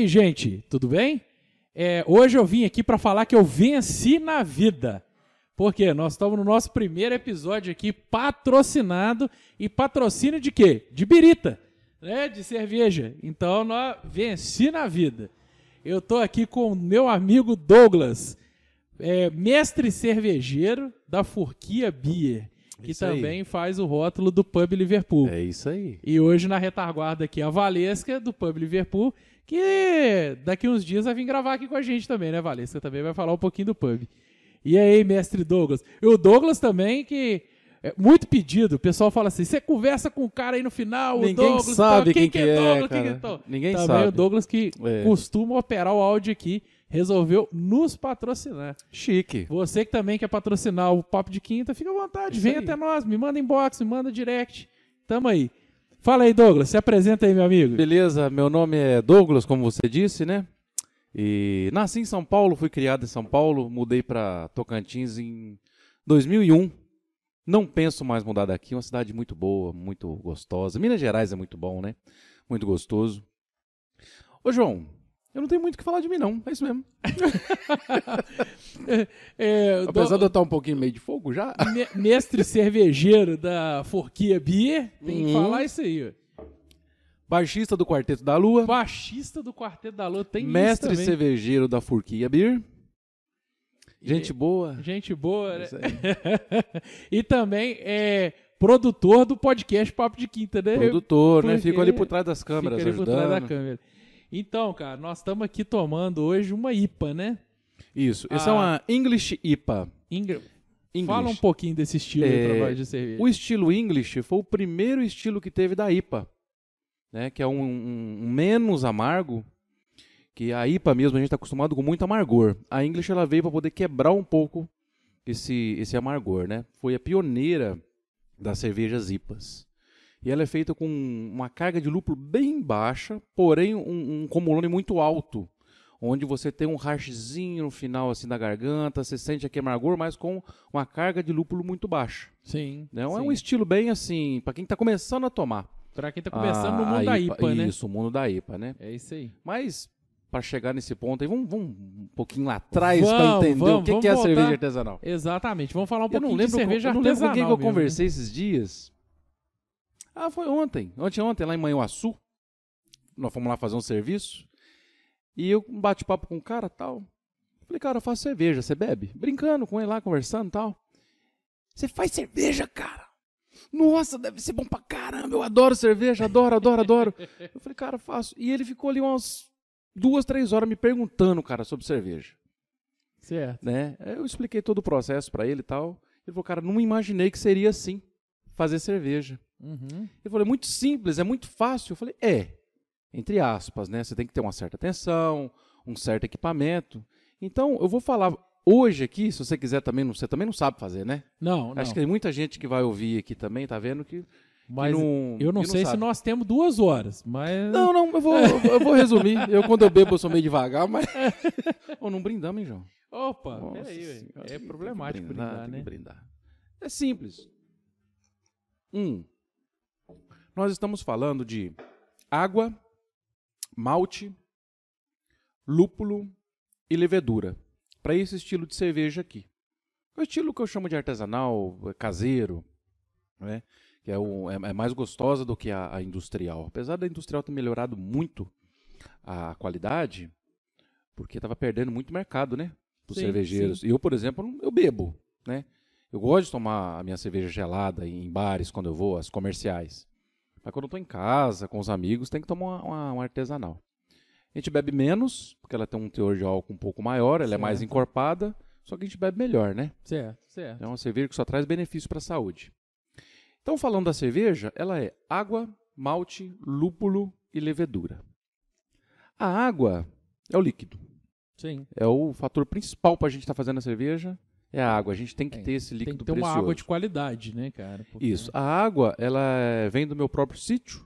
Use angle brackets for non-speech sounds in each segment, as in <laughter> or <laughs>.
aí, gente, tudo bem? É, hoje eu vim aqui para falar que eu venci na vida. Porque nós estamos no nosso primeiro episódio aqui patrocinado e patrocínio de quê? De birita, né? De cerveja. Então nós venci na vida. Eu tô aqui com o meu amigo Douglas, é, mestre cervejeiro da Furquia Beer, que Isso aí. também faz o rótulo do Pub Liverpool. É isso aí. E hoje na retaguarda aqui a Valesca do Pub Liverpool, que daqui uns dias vai vir gravar aqui com a gente também, né, Valesca? Também vai falar um pouquinho do pub. E aí, mestre Douglas? E o Douglas também, que é muito pedido. O pessoal fala assim: você conversa com o cara aí no final, o Ninguém Douglas. sabe quem que é, Douglas, quem que é tal? Ninguém também sabe. o Douglas que É. costuma operar o áudio aqui, resolveu nos patrocinar. Chique. Você que também quer patrocinar o Papo de Quinta, fica à vontade, Isso vem aí. até nós, me manda inbox, me manda direct. Tamo aí. Fala aí, Douglas, se apresenta aí, meu amigo. Beleza, meu nome é Douglas, como você disse, né? E nasci em São Paulo, fui criado em São Paulo, mudei para Tocantins em 2001. Não penso mais mudar daqui, uma cidade muito boa, muito gostosa. Minas Gerais é muito bom, né? Muito gostoso. Ô, João, eu não tenho muito o que falar de mim, não. É isso mesmo. <laughs> É, Apesar de do- eu estar um pouquinho meio de fogo já. me- mestre cervejeiro da Forquia Beer, tem que Uhum. falar isso aí. Baixista do Quarteto da Lua. Baixista do Quarteto da Lua tem mestre isso também. cervejeiro da Furquia Beer. Gente boa. Gente boa, né? <laughs> E também é produtor do podcast Papo de Quinta, né? Produtor, né? Fico ali por trás das câmeras Fica ali por ajudando. trás da câmera. Então, cara, nós estamos aqui tomando hoje uma IPA, né? Isso. Essa é Ah. uma English IPA. Ingra... English. Fala um pouquinho desse estilo É, de cerveja. O estilo English foi o primeiro estilo que teve da IPA, né? Que é um, um- um menos amargo. Que a IPA mesmo a gente está acostumado com muito amargor. A English ela veio para poder quebrar um pouco esse, esse amargor, né? Foi a pioneira das cervejas IPAs. E ela é feita com uma carga de lúpulo bem baixa, porém um, um comolone muito alto, onde você tem um harshzinho no final assim da garganta, você sente aquele amargor, mas com uma carga de lúpulo muito baixa. Sim. Não é sim. um estilo bem assim, para quem está começando a tomar. Pra quem tá começando no mundo a da IPA, né? Isso, o mundo da IPA, né? É isso aí. Mas para chegar nesse ponto aí, vamos, vamos um pouquinho lá atrás para entender vamos, o que, que é a cerveja artesanal. Exatamente. Vamos falar um Eu pouquinho de cerveja eu não lembro com quem que eu artesanal né? conversei esses dias. Ah, foi ontem. Ontem, ontem, lá em Manhuaçu. Nós fomos lá fazer um serviço. E eu um bate-papo com um cara tal. Falei, cara, eu faço cerveja, você bebe? Brincando com ele lá, conversando e tal. Você faz cerveja, cara? Nossa, deve ser bom pra caramba. Eu adoro cerveja, adoro, adoro, adoro. <laughs> Eu falei, cara, faço. E ele ficou ali umas duas, três horas me perguntando, cara, sobre cerveja Certo. né? Eu expliquei todo o processo pra ele e tal. Ele falou, cara, não imaginei que seria assim, fazer cerveja. Uhum. Ele falou, é muito simples, é muito fácil. Eu falei, é, entre aspas, né? Você tem que ter uma certa atenção, um certo equipamento. Então, eu vou falar hoje aqui, se você quiser também, não- você também não sabe fazer, né? Não, não. Acho que tem muita gente que vai ouvir aqui também, tá vendo que, Mas não, eu não sei se sabe. nós temos duas horas, mas... Não, não, eu vou, eu vou- resumir. Eu, quando eu bebo, eu sou meio devagar, mas... <laughs> Ô, não brindamos, hein, João? Opa, Nossa peraí, velho. É problemático brindar, brindar, né? brindar. É simples. Um, nós estamos falando de água, malte, lúpulo e levedura. Para esse estilo de cerveja aqui. É o estilo que eu chamo de artesanal, é caseiro, né? que é, o- é- é mais gostosa do que a, a industrial. Apesar da industrial ter melhorado muito a qualidade, porque estava perdendo muito mercado, né? Os Sim, cervejeiros. Eu, por exemplo, eu bebo, né? Eu gosto de tomar a minha cerveja gelada em bares quando eu vou, as comerciais. Mas quando eu estou em casa, com os amigos, tem que tomar uma, uma- artesanal. A gente bebe menos, porque ela tem um teor de álcool um pouco maior, ela é mais Certo. encorpada, só que a gente bebe melhor, né? Certo, certo. É uma cerveja que só traz benefício para a saúde. Então, falando da cerveja, ela é água, malte, lúpulo e levedura. A água é o líquido. Sim. É o fator principal para a gente estar fazendo a cerveja. É a água. A gente tem que É, ter esse Tem líquido que ter uma precioso. água de qualidade, né, cara? Porque- Isso. A água, ela vem do meu próprio sítio,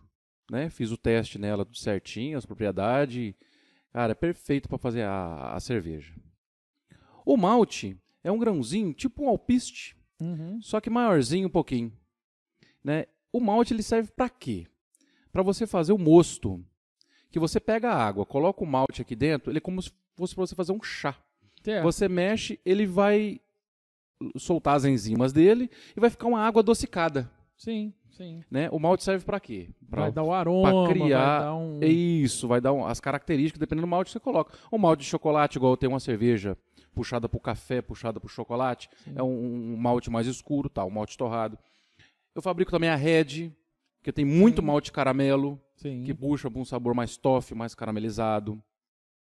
né? Fiz o teste nela tudo certinho, as propriedades. Cara, é perfeito para fazer a, a cerveja. O malte é um grãozinho, tipo um alpiste, Uhum. só que maiorzinho um pouquinho, né? O malte ele serve para quê? Para você fazer o mosto, que você pega a água, coloca o malte aqui dentro, ele é como se fosse para você fazer um chá. Você mexe, ele vai soltar as enzimas dele e vai ficar uma água adocicada. Sim, sim. Né? O malte serve para quê? Pra- Vai dar o aroma, criar- vai dar um... Isso, vai dar um- as características, dependendo do malte que você coloca. O malte de chocolate, igual tem uma cerveja puxada pro café, puxada pro chocolate, é um, um malte mais escuro, tá, um malte torrado. Eu fabrico também a Red, que tem muito Sim. malte caramelo, Sim. que puxa para um sabor mais toffee, mais caramelizado.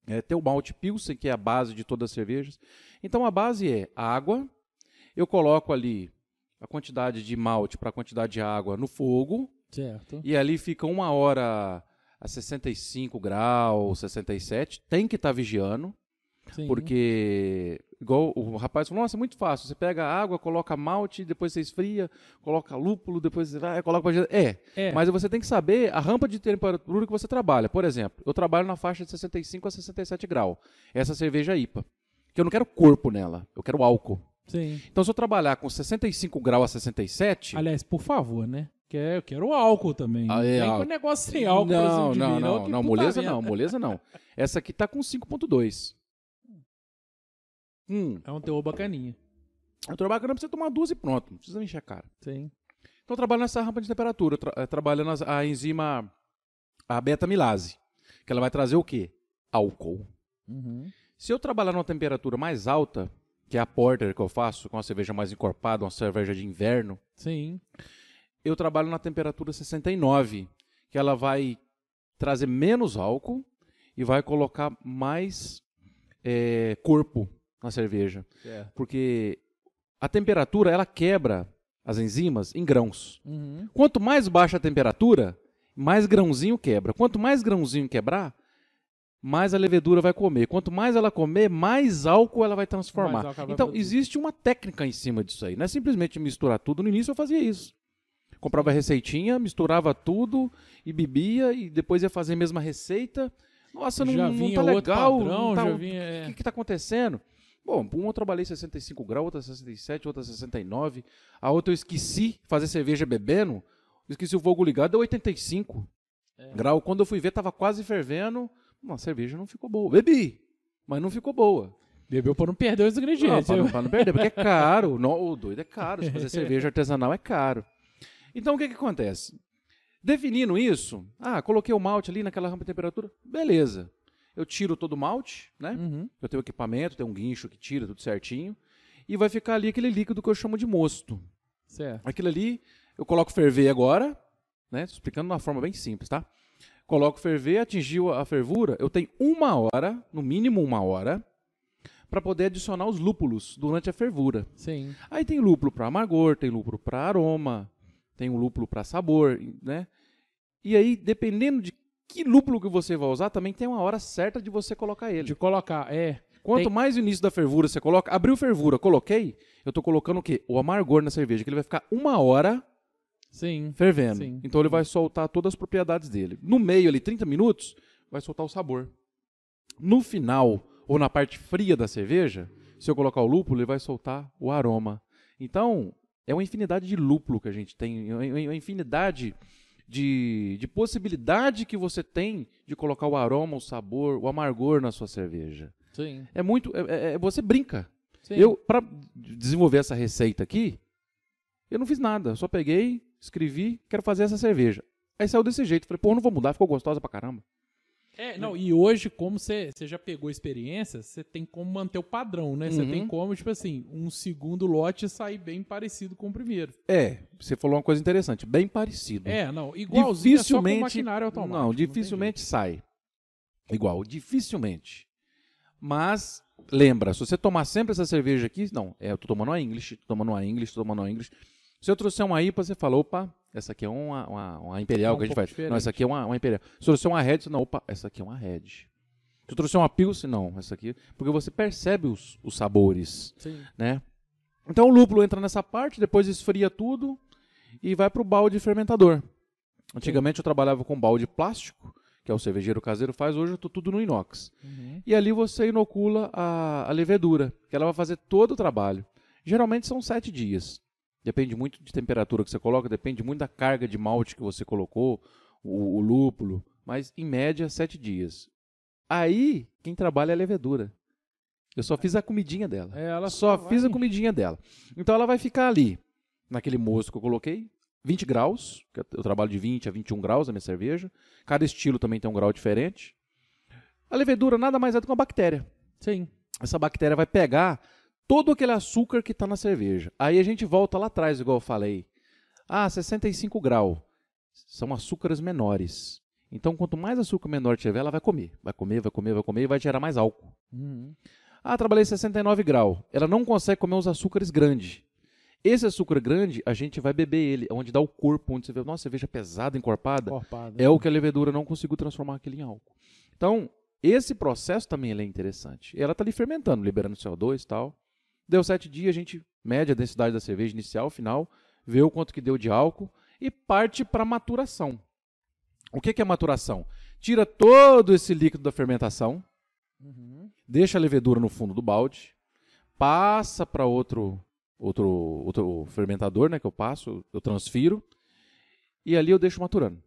É, tem o malte Pilsen, que é a base de todas as cervejas. Então a base é água, eu coloco ali a quantidade de malte para a quantidade de água no fogo, Certo. e ali fica uma hora a 65 graus, 67. Tem que estar vigiando, Sim. porque, igual o rapaz falou, nossa, é muito fácil. Você pega água, coloca malte, depois você esfria, coloca lúpulo, depois você vai, coloca... pra É, É, mas você tem que saber a rampa de temperatura que você trabalha. Por exemplo, eu trabalho na faixa de 65 a 67 graus. Essa cerveja IPA. Que eu não quero corpo nela, eu quero álcool. Sim. Então, se eu trabalhar com 65 graus a 67... Aliás, por favor, né? Que é- eu quero álcool também. Ah, é, Tem negócio sem álcool não, de não, mim, não, não, puta moleza não, moleza não. Essa aqui tá com 5.2. Hum, É um teor bacaninha. eu trabalho pra você tomar duas e pronto, não precisa encher a cara. Sim. Então eu trabalho nessa rampa de temperatura, tra eh, trabalhando as- a enzima, a beta-milase, que ela vai trazer o quê? Álcool. Uhum. Se eu trabalhar numa temperatura mais alta, que é a porter que eu faço, com uma cerveja mais encorpada, uma cerveja de inverno, Sim. eu trabalho na temperatura 69, que ela vai trazer menos álcool e vai colocar mais eh, corpo na cerveja. Certo. Porque a temperatura, ela quebra as enzimas em grãos. Uhum. Quanto mais baixa a temperatura, mais grãozinho quebra. Quanto mais grãozinho quebrar, mais a levedura vai comer. Quanto mais ela comer, mais álcool ela vai transformar. Ela vai então, produzir. existe uma técnica em cima disso aí. Não é simplesmente misturar tudo. No início eu fazia isso. Comprava receitinha, misturava tudo e bebia e depois ia fazer a mesma receita. Nossa, não, não vinha tá legal. padrão, não tá- vinha... é. o que, que tá acontecendo? Bom, uma eu trabalhei 65 graus, outra 67, outra 69. A outra eu esqueci fazer cerveja bebendo. Esqueci o fogo ligado, deu 85 É. graus. Quando eu fui ver, tava quase fervendo. Uma cerveja não ficou boa. Bebi, mas não ficou boa. Bebeu pra não perder os Não, ingredientes. não, pra não perder, porque é <laughs> caro. Não, o doido é caro. Se fazer cerveja <laughs> artesanal é caro. Então o que, que acontece? Definindo isso, ah, coloquei o malte ali naquela rampa de temperatura, beleza. Eu tiro todo o malte, né? Uhum. Eu tenho equipamento, tenho um guincho que tira tudo certinho. E vai ficar ali aquele líquido que eu chamo de mosto. Certo. Aquilo ali, eu coloco ferver agora, né? Explicando de uma forma bem simples, tá? Coloco ferver, atingiu a fervura, eu tenho uma hora, no mínimo uma hora, para poder adicionar os lúpulos durante a fervura. Sim. Aí tem lúpulo para amargor, tem lúpulo para aroma, tem um lúpulo para sabor, né? E aí, dependendo de que lúpulo que você vai usar, também tem uma hora certa de você colocar ele. De colocar, é. Quanto Tem- mais no início da fervura você coloca, abriu fervura, coloquei, eu tô colocando o quê? O amargor na cerveja, que ele vai ficar uma hora Sim. fervendo. Sim. Então ele vai soltar todas as propriedades dele. No meio ali, 30 minutos, vai soltar o sabor. No final, ou na parte fria da cerveja, se eu colocar o lúpulo, ele vai soltar o aroma. Então, é uma infinidade de lúpulo que a gente tem, é uma uma infinidade de, de possibilidade que você tem de colocar o aroma, o sabor, o amargor na sua cerveja. Sim. É muito. é- é- é- você brinca. Sim. Eu, para desenvolver essa receita aqui, eu não fiz nada. Só peguei, escrevi, quero fazer essa cerveja. Aí saiu desse jeito. Falei, pô, não vou mudar, ficou gostosa pra caramba. É, não, e hoje, como você já pegou experiência, você tem como manter o padrão, né? Você Uhum. tem como, tipo assim, um segundo lote sair bem parecido com o primeiro. É, você falou uma coisa interessante, bem parecido. É, não, igualzinho é só com dificilmente. maquinário automático. não, dificilmente sai. Igual, dificilmente. Mas, lembra, se você tomar sempre essa cerveja aqui, não, é, eu tô tomando uma English, tô tomando uma English, tô tomando uma English. Se eu trouxer uma IPA, você fala, opa, essa aqui é uma, uma, uma Imperial É um que a gente faz. diferente. Não, essa aqui é uma, uma Imperial. Se eu trouxer uma Red, você, não, opa, essa aqui é uma Red. Se eu trouxer uma Pilsen, não, essa aqui... Porque você percebe os, os sabores, Sim. né? Então o lúpulo entra nessa parte, depois esfria tudo e vai para o balde fermentador. Antigamente eu trabalhava com balde plástico, que é o cervejeiro caseiro faz, hoje eu tô tudo no inox. Uhum. E ali você inocula a, a levedura, que ela vai fazer todo o trabalho. Geralmente são sete dias. Depende muito de temperatura que você coloca, depende muito da carga de malte que você colocou, o, o lúpulo. mas em média sete dias. Aí, quem trabalha é a levedura. Eu só fiz a comidinha dela. É, ela só só fiz a comidinha dela. Então ela vai ficar ali, naquele moço que eu coloquei, 20 graus, eu trabalho de 20 a 21 graus a minha cerveja. Cada estilo também tem um grau diferente. A levedura nada mais é do que uma bactéria. Sim. Essa bactéria vai pegar todo aquele açúcar que está na cerveja. Aí a gente volta lá atrás, igual eu falei. Ah, 65 graus. São açúcares menores. Então, quanto mais açúcar menor tiver, ela vai comer. Vai comer, vai comer, vai comer e vai gerar mais álcool. Uhum. Ah, trabalhei 69 graus. Ela não consegue comer os açúcares grandes. Esse açúcar grande, a gente vai beber ele, onde dá o corpo, onde você vê, nossa, cerveja pesada, encorpada, Encorpada. é o que a levedura não conseguiu transformar aquele em álcool. Então, esse processo também é interessante. Ela está ali fermentando, liberando CO2 e tal. Deu sete dias, a gente mede a densidade da cerveja inicial, final, vê o quanto que deu de álcool e parte para maturação. O que, que é maturação? Tira todo esse líquido da fermentação, Uhum. deixa a levedura no fundo do balde, passa para outro, outro, outro fermentador, né, que eu passo, eu transfiro, e ali eu deixo maturando.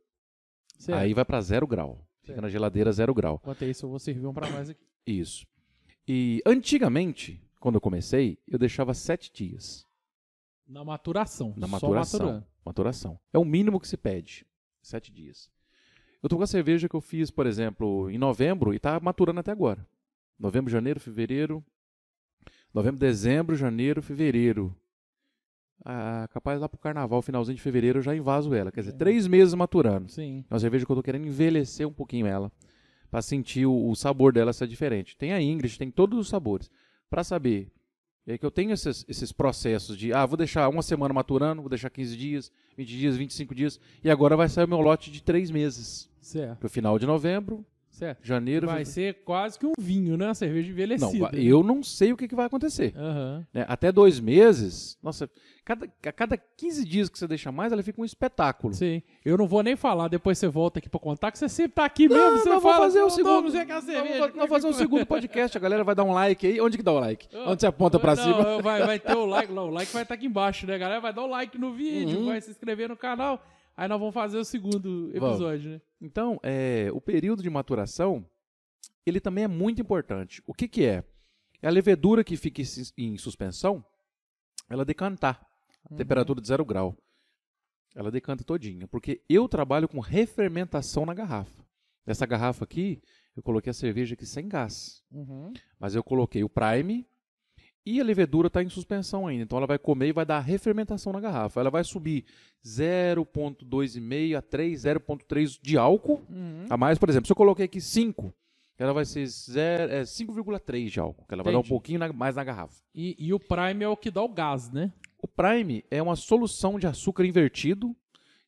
Certo. Aí vai para zero grau. Fica Certo. na geladeira zero grau. Enquanto isso, eu vou servir um pra nós aqui. Isso. E antigamente, quando eu comecei, eu deixava sete dias Na maturação. na maturação. Maturação. É o mínimo que se pede. Sete dias. Eu tô com a cerveja que eu fiz, por exemplo, em novembro e tá maturando até agora. Novembro, janeiro, fevereiro. Novembro, dezembro, janeiro, fevereiro. Ah, capaz lá pro carnaval, finalzinho de fevereiro, eu já invaso ela. Quer dizer, É. três meses maturando. Sim. É uma cerveja que eu tô querendo envelhecer um pouquinho ela. Pra sentir o, o sabor dela ser diferente. Tem a Ingrid, tem todos os sabores. Pra saber. É que eu tenho esses, esses processos de, ah, vou deixar uma semana maturando, vou deixar 15 dias, 20 dias, 25 dias. E agora vai sair o meu lote de três meses. Certo. Pro final de novembro, Certo. janeiro. Vai ser quase que um vinho, né? Uma cerveja Não, envelhecida. vai- eu não sei o que, que vai acontecer. Né? Até dois meses, nossa, cada, a cada 15 dias que você deixa mais, ela fica um espetáculo. Sim. Eu não vou nem falar, depois você volta aqui pra contar, que você sempre tá aqui mesmo. Você fala, fazer o "Ô, segundo. Vamos, é fazer um foi?" segundo podcast. A galera vai dar um like aí. Onde que dá o like? Onde você aponta pra Não, cima? Vai, vai ter o like, não, o like vai estar aqui embaixo, né, galera? Vai dar o like no vídeo, Uhum. vai se inscrever no canal. Aí nós vamos fazer o segundo episódio, né? Então, é, o período de maturação, ele também é muito importante. O que, que é? É a levedura que fica em suspensão, ela decantar. Uhum. Temperatura de zero grau. Ela decanta todinha. Porque eu trabalho com refermentação na garrafa. Nessa garrafa aqui, eu coloquei a cerveja aqui sem gás. Uhum. Mas eu coloquei o prime e a levedura está em suspensão ainda. Então ela vai comer e vai dar refermentação na garrafa. Ela vai subir 0,2,5 a 3, 0,3 de álcool Uhum. a mais. Por exemplo, se eu coloquei aqui 5, ela vai ser é, 5,3 de álcool. Que ela vai dar um Entendi. pouquinho na- mais na garrafa. E, e o Prime é o que dá o gás, né? O prime é uma solução de açúcar invertido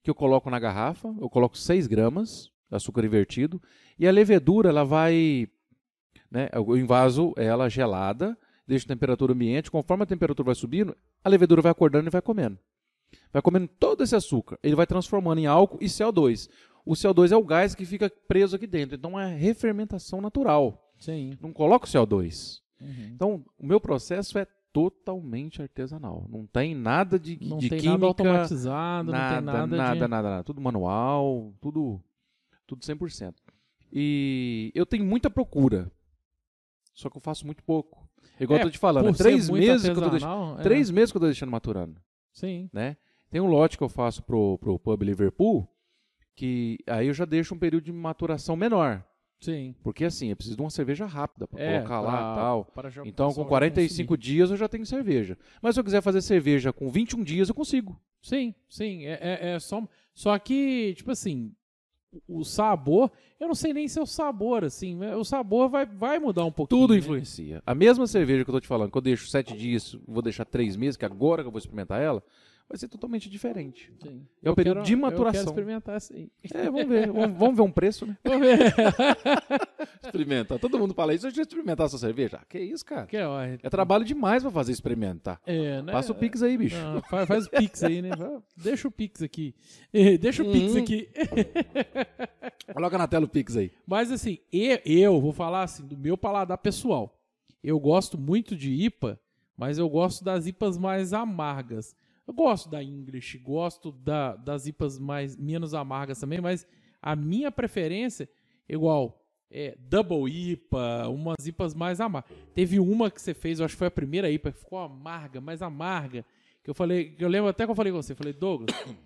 que eu coloco na garrafa. Eu coloco 6 gramas de açúcar invertido. E a levedura, ela vai... Né, eu invaso ela gelada, deixo a temperatura ambiente. Conforme a temperatura vai subindo, a levedura vai acordando e vai comendo. Vai comendo todo esse açúcar. Ele vai transformando em álcool e CO2. O CO2 é o gás que fica preso aqui dentro. Então é refermentação natural. Sim. Não coloco CO2. Uhum. Então, o meu processo é totalmente artesanal. Não tem nada de, Não de tem química, nada automatizado, nada, não tem nada, nada, de... nada, nada. Tudo manual, tudo, tudo 100%. E eu tenho muita procura, só que eu faço muito pouco. Igual É, eu tô te falando, é três meses, que eu tô é. três meses que eu tô deixando maturando, Sim. né? Tem um lote que eu faço pro, pro Pub Liverpool, que aí eu já deixo um período de maturação menor. Sim. Porque assim, eu preciso de uma cerveja rápida para É, colocar lá pra- e tal. Então, com já 45 dias eu já tenho cerveja. Mas se eu quiser fazer cerveja com 21 dias, eu consigo. Sim, sim. É, é, é só. Só que, tipo assim, o sabor, eu não sei nem se é o sabor, assim. né? O sabor vai, vai mudar um pouquinho. Tudo né? influencia. A mesma cerveja que eu tô te falando, que eu deixo 7 dias, vou deixar 3 meses, que agora que eu vou experimentar ela, vai ser totalmente diferente. Sim. É o Eu período quero- de Eu maturação. quero experimentar aí. É, vamos ver. vamos, vamos ver um preço, né? Vamos ver. <laughs> Experimentar. Todo mundo fala isso. Eu experimentar essa cerveja. Ah, que isso, cara? Que, ó, É trabalho demais pra fazer experimentar. é, né? Passa o Pix aí, bicho. Não, faz, faz o Pix aí, né? Deixa o Pix aqui. <laughs> Deixa o Pix Uhum. aqui. <laughs> Coloca na tela o Pix aí. Mas assim, e- eu vou falar assim, do meu paladar pessoal. Eu gosto muito de IPA, mas eu gosto das IPAs mais amargas. Eu gosto da English, gosto da- das IPAs mais menos amargas também, mas A minha preferência, igual, é, Double IPA, umas IPAs mais amargas. Teve uma que você fez, eu acho que foi a primeira IPA, que ficou amarga, mais amarga. Que eu falei, que eu lembro até que eu falei com você, falei, Douglas, <coughs>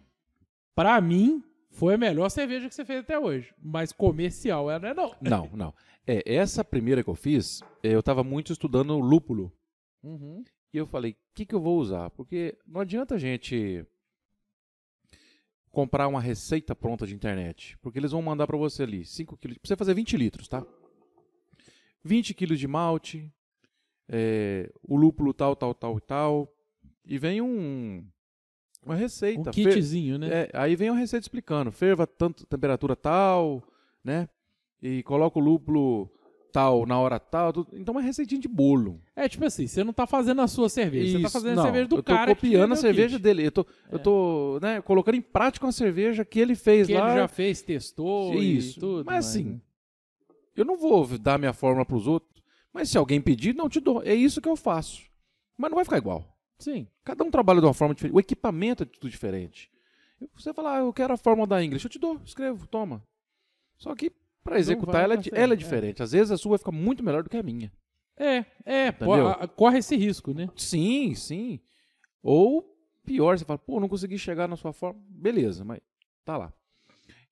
pra mim, foi a melhor cerveja que você fez até hoje. Mas comercial, ela não é não. Não, não. É, essa primeira que eu fiz, é, eu estava muito estudando lúpulo. Uhum. E eu falei, o que, que eu vou usar? Porque não adianta a gente comprar uma receita pronta de internet. Porque eles vão mandar para você ali 5 quilos. Pra você fazer 20 litros, tá? 20 quilos de malte, é, o lúpulo tal, tal, tal e tal. E vem um, uma receita. Um kitzinho, né? é, aí vem uma receita explicando. Ferva tanto, temperatura tal, né? E coloca o lúpulo tal na hora tal. tudo. Então uma receitinha de bolo. É, tipo assim, você não tá fazendo a sua cerveja, você tá Isso, fazendo não, a cerveja do eu tô cara copiando a cerveja kit. dele. Eu tô, eu tô né, colocando em prática uma cerveja que ele fez que lá. ele já fez, testou Isso. e tudo. Mas assim, eu não vou dar minha fórmula pros outros. Mas se alguém pedir, não te dou. É isso que eu faço. Mas não vai ficar igual. Sim. Cada um trabalha de uma forma diferente. O equipamento é tudo diferente. Você fala, ah, eu quero a fórmula da English. Eu te dou, escrevo, toma. Só que para executar vai ela, é, ela é é. diferente. Às vezes a sua vai ficar muito melhor do que a minha. É, é, pô, a- corre esse risco, né? Sim, sim. Ou pior, você fala, pô, não consegui chegar na sua forma. Beleza, mas tá lá.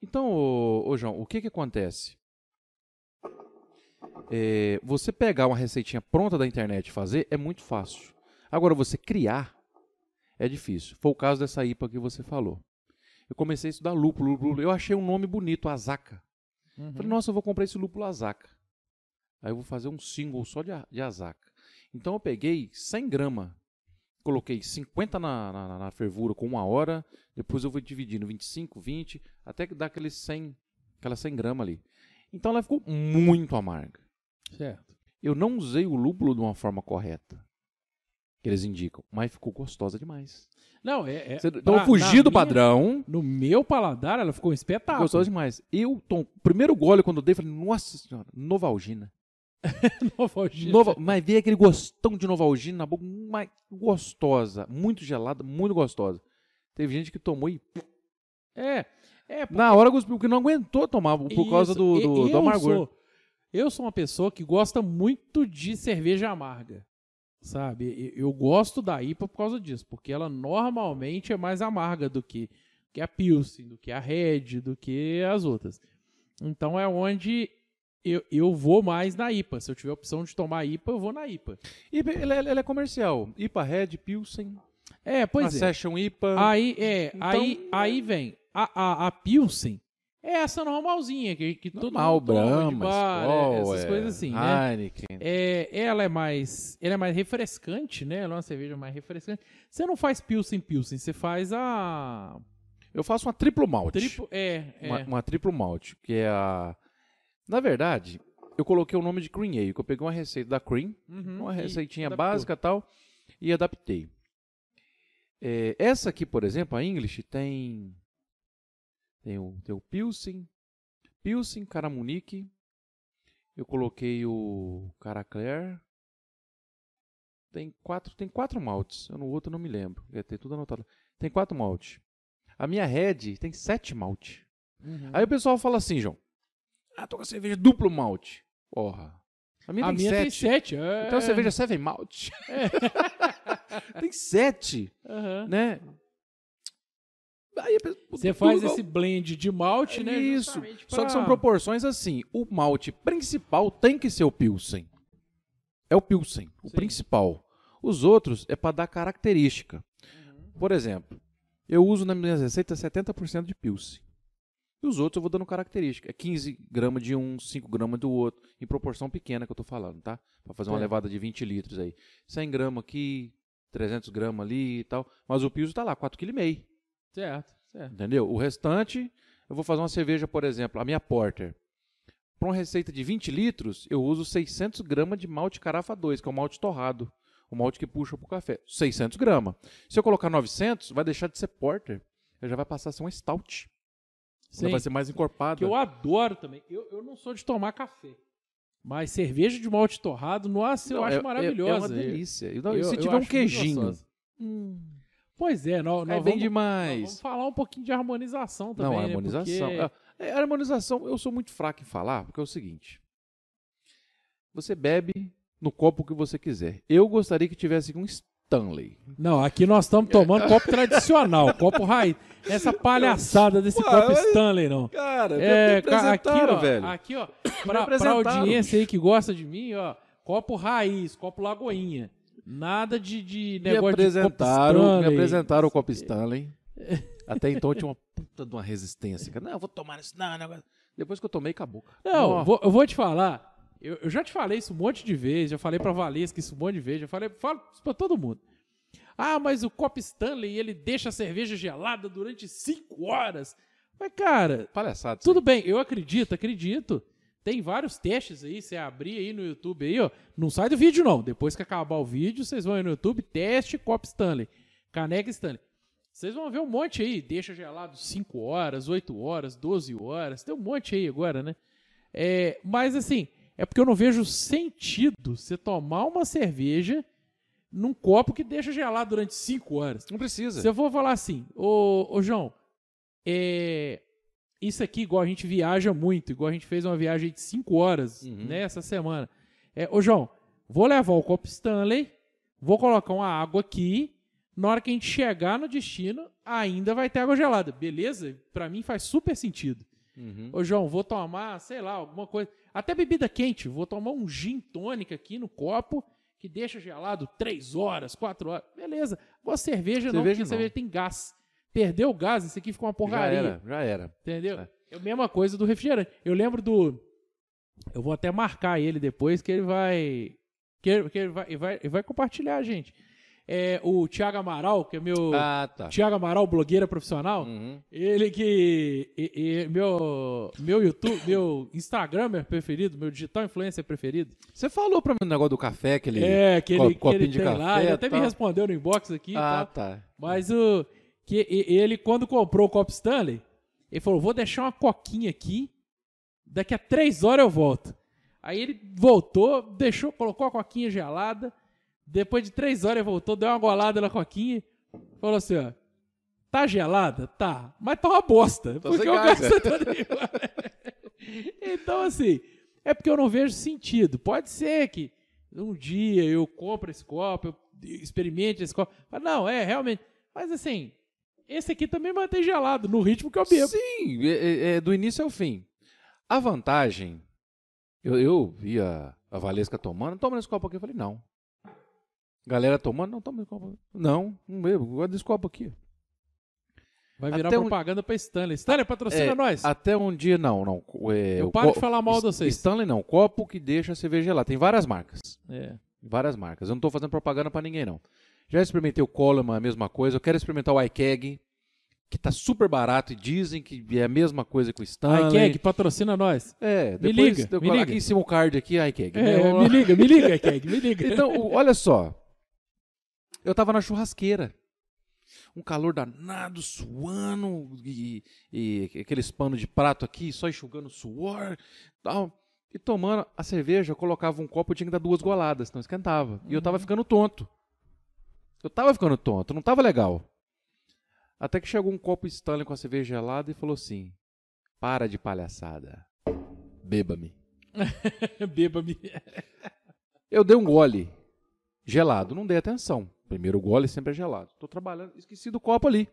Então, ô, ô, João, o que que acontece? É, você pegar uma receitinha pronta da internet e fazer é muito fácil. Agora, você criar é difícil. Foi o caso dessa IPA que você falou. Eu comecei a estudar lúpulo, lúpulo. Eu achei um nome bonito, Azaka. Uhum. Falei, nossa, eu vou comprar esse lúpulo Azaka. Aí eu vou fazer um single só de, de Azaka. Então eu peguei 100 gramas, coloquei 50 na, na, na fervura com uma hora, depois eu vou dividindo 25, 20, até que dá aqueles 100, aquelas 100 gramas ali. Então ela ficou muito amarga. Certo. Eu não usei o lúpulo de uma forma correta, que eles indicam, mas ficou gostosa demais. Não, é. é Então pra- eu fugi na do minha- padrão, No meu paladar, ela ficou espetáculo. gostosa demais. Eu, tom, primeiro gole quando eu dei, falei, nossa senhora, Novalgina. <laughs> Novalgina. Nova, mas veio aquele gostão de Novalgina na boca, mais gostosa, muito gelada, muito gostosa. Teve gente que tomou e É. É, na hora cuspiu, porque não aguentou tomar por causa Isso. do, E- do, do eu amargor. Sou, eu sou uma pessoa que gosta muito de cerveja amarga. Sabe? Eu gosto da IPA por causa disso, porque ela normalmente é mais amarga do que, que a Pilsen, do que a Red, do que as outras. Então é onde eu, eu vou mais na IPA. Se eu tiver a opção de tomar IPA, eu vou na IPA. E ela, é- ela é comercial. IPA Red, Pilsen, É, pois a é. Session IPA. Aí, é, Então- aí, aí vem a, a, a Pilsen. É essa normalzinha que, que todo normal, mundo toma de Brahma, bar, é, Skol, essas é, coisas assim, né? Heineken. É, ela é mais, ela é mais refrescante, né? Ela é uma cerveja mais refrescante. Você não faz Pilsen Pilsen, você faz a Eu faço uma triplo malte. triplo, é, é. Uma, uma triplo malte, que é a... Na verdade, eu coloquei o nome de Cream Ale, que eu peguei uma receita da Cream, Uhum, uma receitinha adaptou. básica e tal, e adaptei. É, essa aqui, por exemplo, a English tem tem o, tem o Pilsen, Pilsen, Caramunique, eu coloquei o Caracler, tem quatro, tem quatro maltes, eu no outro não me lembro, ia ter tudo anotado. Tem quatro maltes. A minha Red tem sete maltes. Uhum. Aí o pessoal fala assim, João, ah, tô com a cerveja duplo malte. Porra. A minha a tem minha tem sete. sete. É. Então a cerveja Seven Malt. <laughs> tem sete, Aham. né? Aí Você faz igual. esse blend de malte, né? Isso. justamente Só que pra- são proporções assim. O malte principal tem que ser o Pilsen. É o Pilsen, o Sim. principal. Os outros é para dar característica. Uhum. Por exemplo, eu uso nas minhas receitas 70% de Pilsen. E os outros eu vou dando característica. É 15 gramas de um, 5 gramas do outro. Em proporção pequena que eu tô falando, tá? Para fazer uma É. levada de 20 litros aí. 100 gramas aqui, 300 gramas ali e tal. Mas o Pilsen tá lá, 4,5 kg. Certo, certo. Entendeu? O restante, eu vou fazer uma cerveja, por exemplo, a minha Porter. Para uma receita de 20 litros, eu uso 600 gramas de malte carafa 2, que é o malte torrado. O malte que puxa pro café. 600 gramas. Se eu colocar 900, vai deixar de ser Porter. Já vai passar a ser uma Stout. Sim. vai ser mais encorpada. Que eu adoro também. Eu, eu não sou de tomar café. Mas cerveja de malte torrado, nossa, eu Não, acho é- maravilhosa. É, uma delícia. E não, Eu- se eu tiver um queijinho. Hum. Pois é, nós, nós é bem vamos, demais. vamos falar um pouquinho de harmonização também. Não, né? harmonização. Porque- É, é, harmonização, eu sou muito fraco em falar, porque é o seguinte. Você bebe no copo que você quiser. Eu gostaria que tivesse um Stanley. Não, aqui nós estamos tomando copo tradicional, <laughs> copo raiz. Essa palhaçada desse Ué, copo mas- Stanley, não. Cara, É, aqui, ó, velho. aqui, ó, pra, pra audiência aí que gosta de mim, ó, copo raiz, copo lagoinha. Nada de, de me negócio apresentaram, de me apresentaram o copo Stanley. <laughs> Até então tinha uma puta de uma resistência. cara. Não, eu vou tomar isso. Não, não. Depois que eu tomei, acabou. Não, vou- eu vou te falar. Eu, eu já te falei isso um monte de vezes. Já falei pra Valesca isso um monte de vezes. Já falei falo isso pra todo mundo. Ah, mas o copo Stanley, ele deixa a cerveja gelada durante 5 horas. Mas, cara, Palhaçada. tudo bem, eu acredito, acredito. Tem vários testes aí, você abrir aí no YouTube aí, ó. Não sai do vídeo, não. Depois que acabar o vídeo, vocês vão aí no YouTube, teste copo Stanley. Caneca Stanley. Vocês vão ver um monte aí, deixa gelado 5 horas, 8 horas, 12 horas. Tem um monte aí agora, né? É, mas assim, é porque eu não vejo sentido você tomar uma cerveja num copo que deixa gelado durante 5 horas. Não precisa. Se eu for falar assim, ô, ô João, é, isso aqui, igual a gente viaja muito, igual a gente fez uma viagem de 5 horas Uhum. né, essa semana. É, ô João, vou levar o copo Stanley, vou colocar uma água aqui. Na hora que a gente chegar no destino, ainda vai ter água gelada. Beleza? Pra mim faz super sentido. Uhum. Ô, João, vou tomar, sei lá, alguma coisa. Até bebida quente. Vou tomar um gin tônica aqui no copo que deixa gelado 3 horas, 4 horas. Beleza. Agora cerveja, não, Cerveja porque não. cerveja tem gás. Perdeu o gás, isso aqui fica uma Já porcaria. era, já era. Entendeu? É. É a mesma coisa do refrigerante. Eu lembro do. Eu vou até marcar ele depois que ele vai. Que ele, que ele vai, ele vai, ele vai compartilhar, gente. É, o Thiago Amaral, que é meu. Ah, tá. Thiago Amaral, blogueira profissional. Uhum. Ele que. e- e- meu, meu YouTube, meu Instagramer preferido, meu digital influencer preferido. Você falou pra mim o negócio do café, aquele. é, que ele, co- que copinho ele de tem café lá. Ele até me respondeu no inbox aqui. Ah, tá. Mas o. Que ele, quando comprou o Copo Stanley, ele falou: vou deixar uma coquinha aqui. Daqui a três horas eu volto. Aí ele voltou, deixou, colocou a coquinha gelada. Depois de três horas ele voltou, deu uma golada na coquinha. Falou assim: ó. Tá gelada? Tá. Mas tá uma bosta. Tá porque sem o gás, gás tá todo igual. Então, assim, é porque eu não vejo sentido. Pode ser que um dia eu compre esse copo, eu experimente esse copo. Mas não, é, realmente. Mas assim, esse aqui também mantém gelado, no ritmo que eu bebo. Sim, é- é- é do início ao fim. A vantagem, eu, eu vi a, a Valesca tomando, toma nesse copo aqui. Eu falei, não. Galera tomando, não, toma nesse copo aqui. Não, não bebo, guarda desse copo aqui. Vai virar Até um- propaganda pra Stanley. Stanley, patrocina É, nós. Até um dia, não, não. É, eu paro co- de falar mal de vocês. Stanley não, copo que deixa a cerveja gelada. Tem várias marcas. É. Várias marcas. Eu não tô fazendo propaganda pra ninguém, não. Já experimentei o Coleman, a mesma coisa. Eu quero experimentar o iKeg, que tá super barato e dizem que é a mesma coisa que o Stanley. Ai, Keg, patrocina nós. É, Me liga, eu me colo- liga. aqui em cima o card aqui, iKeg. É, né? Me liga, me liga, Keg, <laughs> me liga. Então, olha só. Eu tava na churrasqueira. Um calor danado, suando, e, e aqueles panos de prato aqui, só enxugando suor, tal. E tomando a cerveja, eu colocava um copo, eu tinha que dar duas goladas, não esquentava. E eu tava ficando tonto. Eu tava ficando tonto, não tava legal. Até que chegou um copo Stanley com a cerveja gelada e falou assim: Para de palhaçada. Beba-me. <laughs> Beba-me. Eu dei um gole gelado, não dei atenção. Primeiro gole sempre é gelado. Tô trabalhando, esqueci do copo ali.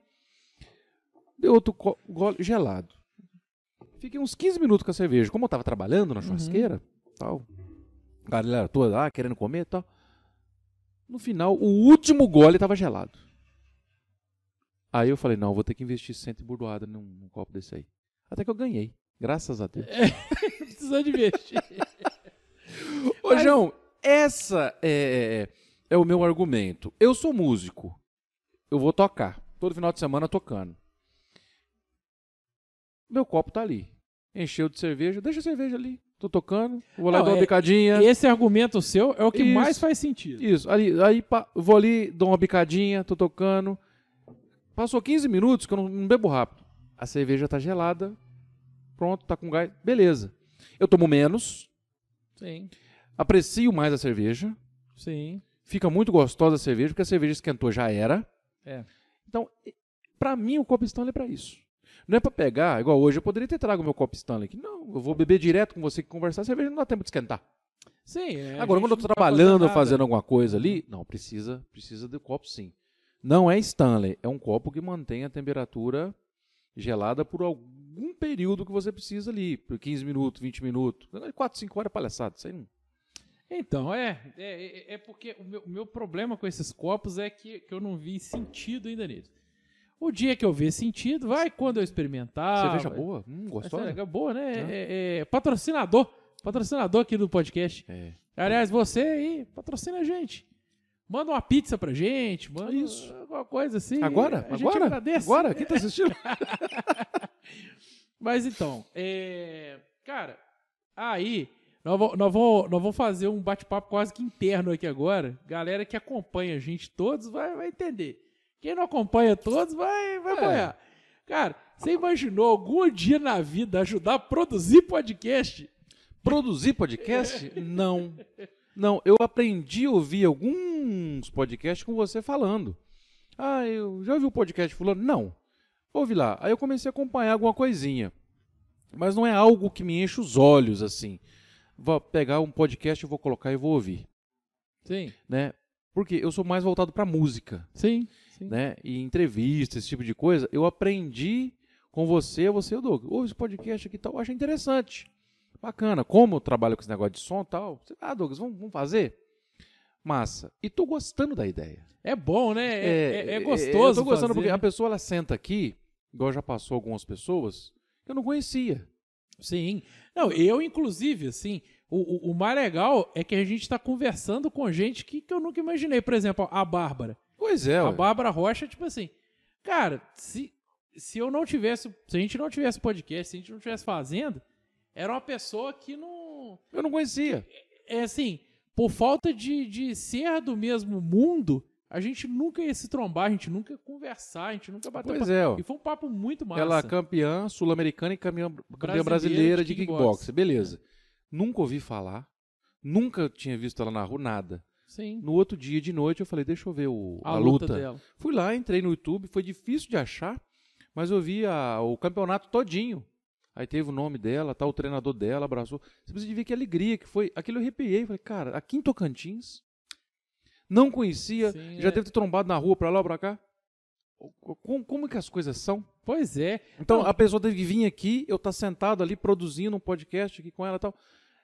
Dei outro gole gelado. Fiquei uns 15 minutos com a cerveja. Como eu tava trabalhando na churrasqueira, tal. A galera toda lá querendo comer e tal. No final, o último gole tava gelado. Aí eu falei, não, vou ter que investir cento e burdoada num, num copo desse aí. Até que eu ganhei. Graças a Deus. <laughs> Precisando de investir. Ô, João, essa é, é o meu argumento. Eu sou músico. Eu vou tocar. Todo final de semana tocando. Meu copo tá ali. Encheu de cerveja. Deixa a cerveja ali. Tô tocando. Vou lá Não, dar uma é- bicadinha. Esse argumento seu é o que Isso. mais faz sentido. Isso. Ali, aí pá, vou ali, dou uma bicadinha, tô tocando. Passou 15 minutos que eu não, não bebo rápido. A cerveja tá gelada. Pronto, tá com gás. Beleza. Eu tomo menos. Sim, Aprecio mais a cerveja. sim. Fica muito gostosa a cerveja, porque a cerveja esquentou já era. É. Então, pra mim, o copo Stanley é pra isso. Não é pra pegar, igual hoje, eu poderia ter trago meu copo Stanley aqui. Não, eu vou beber direto com você que conversar, a cerveja não dá tempo de esquentar. Sim. é, Agora, quando eu não tá trabalhando nada. fazendo alguma coisa ali, não, precisa, precisa do copo sim. Não é Stanley, é um copo que mantém a temperatura gelada por algum período que você precisa ali, por 15 minutos, 20 minutos. 4, 5 horas é palhaçada, isso aí não. Então, é, é, é- é porque o meu, meu problema com esses copos é que, que eu não vi sentido ainda neles. O dia que eu ver sentido, vai quando eu experimentar. Cerveja vai- boa? Hum, gostosa? é boa, né? É- é patrocinador. Patrocinador aqui do podcast. É. Aliás, você aí, patrocina a gente. Manda uma pizza pra gente, manda Isso. alguma coisa assim. Agora? A gente Agora? agradece. Agora? Quem tá assistindo? <laughs> Mas então, é, cara, aí nós vamos, nós, vamos, nós vamos fazer um bate-papo quase que interno aqui agora. Galera que acompanha a gente todos vai, vai entender. Quem não acompanha todos vai, vai É. apoiar. Cara, você imaginou algum dia na vida ajudar a produzir podcast? Produzir podcast? <laughs> Não. Não, eu aprendi a ouvir alguns podcasts com você falando. Ah, eu já ouvi o podcast fulano? Não. Ouvi lá. Aí eu comecei a acompanhar alguma coisinha. Mas não é algo que me enche os olhos, assim. Vou pegar um podcast e vou colocar e vou ouvir, Sim, né? Porque eu sou mais voltado pra música, sim, sim. né? E entrevista, esse tipo de coisa. Eu aprendi com você, você o Doug. Ouve esse podcast aqui e tal, eu acho interessante. Bacana. Como eu trabalho com esse negócio de som e tal. você- Ah, Douglas, vamos, vamos fazer? Massa. E tô gostando da ideia. É bom, né? É, é- é Eu gostoso. tô gostando fazer, porque né? a pessoa ela senta aqui, igual já passou algumas pessoas, que eu não conhecia. Sim. Não, eu, inclusive, assim, o, o, o mais legal é que a gente tá conversando com gente que, que eu nunca imaginei. Por exemplo, a Bárbara. Pois é, A ué. Bárbara Rocha, tipo assim, cara, se, se eu não tivesse, se a gente não tivesse podcast, se a gente não tivesse fazendo, era uma pessoa que não. eu não conhecia. É assim, por falta de, de ser do mesmo mundo, a gente nunca ia se trombar, a gente nunca ia conversar, a gente nunca bateu Pois papo. é, ó. E foi um papo muito massa. Ela é campeã sul-americana e campeã, Brasileira brasileira de de kickbox. kickbox. Beleza. Nunca ouvi falar. Nunca tinha visto ela na rua, nada. Sim. No outro dia de noite eu falei, deixa eu ver o, A, a, luta, luta. dela. Fui lá, entrei no YouTube, foi difícil de achar, mas eu vi a- o campeonato todinho. Aí teve o nome dela, tá, o treinador dela, abraçou. Você precisa ver que alegria que foi. Aquilo eu arrepiei. Falei, cara, aqui em Tocantins, não conhecia, Sim, já é. deve ter trombado na rua pra lá ou pra cá. Como, como que as coisas são? Pois é. Então Não. a pessoa teve que vir aqui, eu estar sentado ali produzindo um podcast aqui com ela e tal.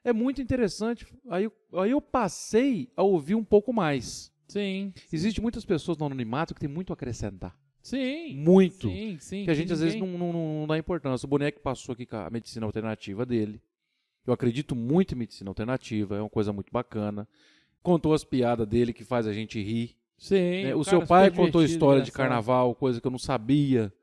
É muito interessante. Aí, eu- aí eu passei a ouvir um pouco mais. Sim. Existem muitas pessoas no anonimato que tem muito a acrescentar. Sim. Muito. Sim, sim. que a gente às vezes não, não, não dá importância. O boneco passou aqui com a medicina alternativa dele. Eu acredito muito em medicina alternativa, é uma coisa muito bacana. Contou as piadas dele que faz a gente rir. Sim. né? O cara seu pai contou história de engraçado. carnaval, coisa que eu não sabia.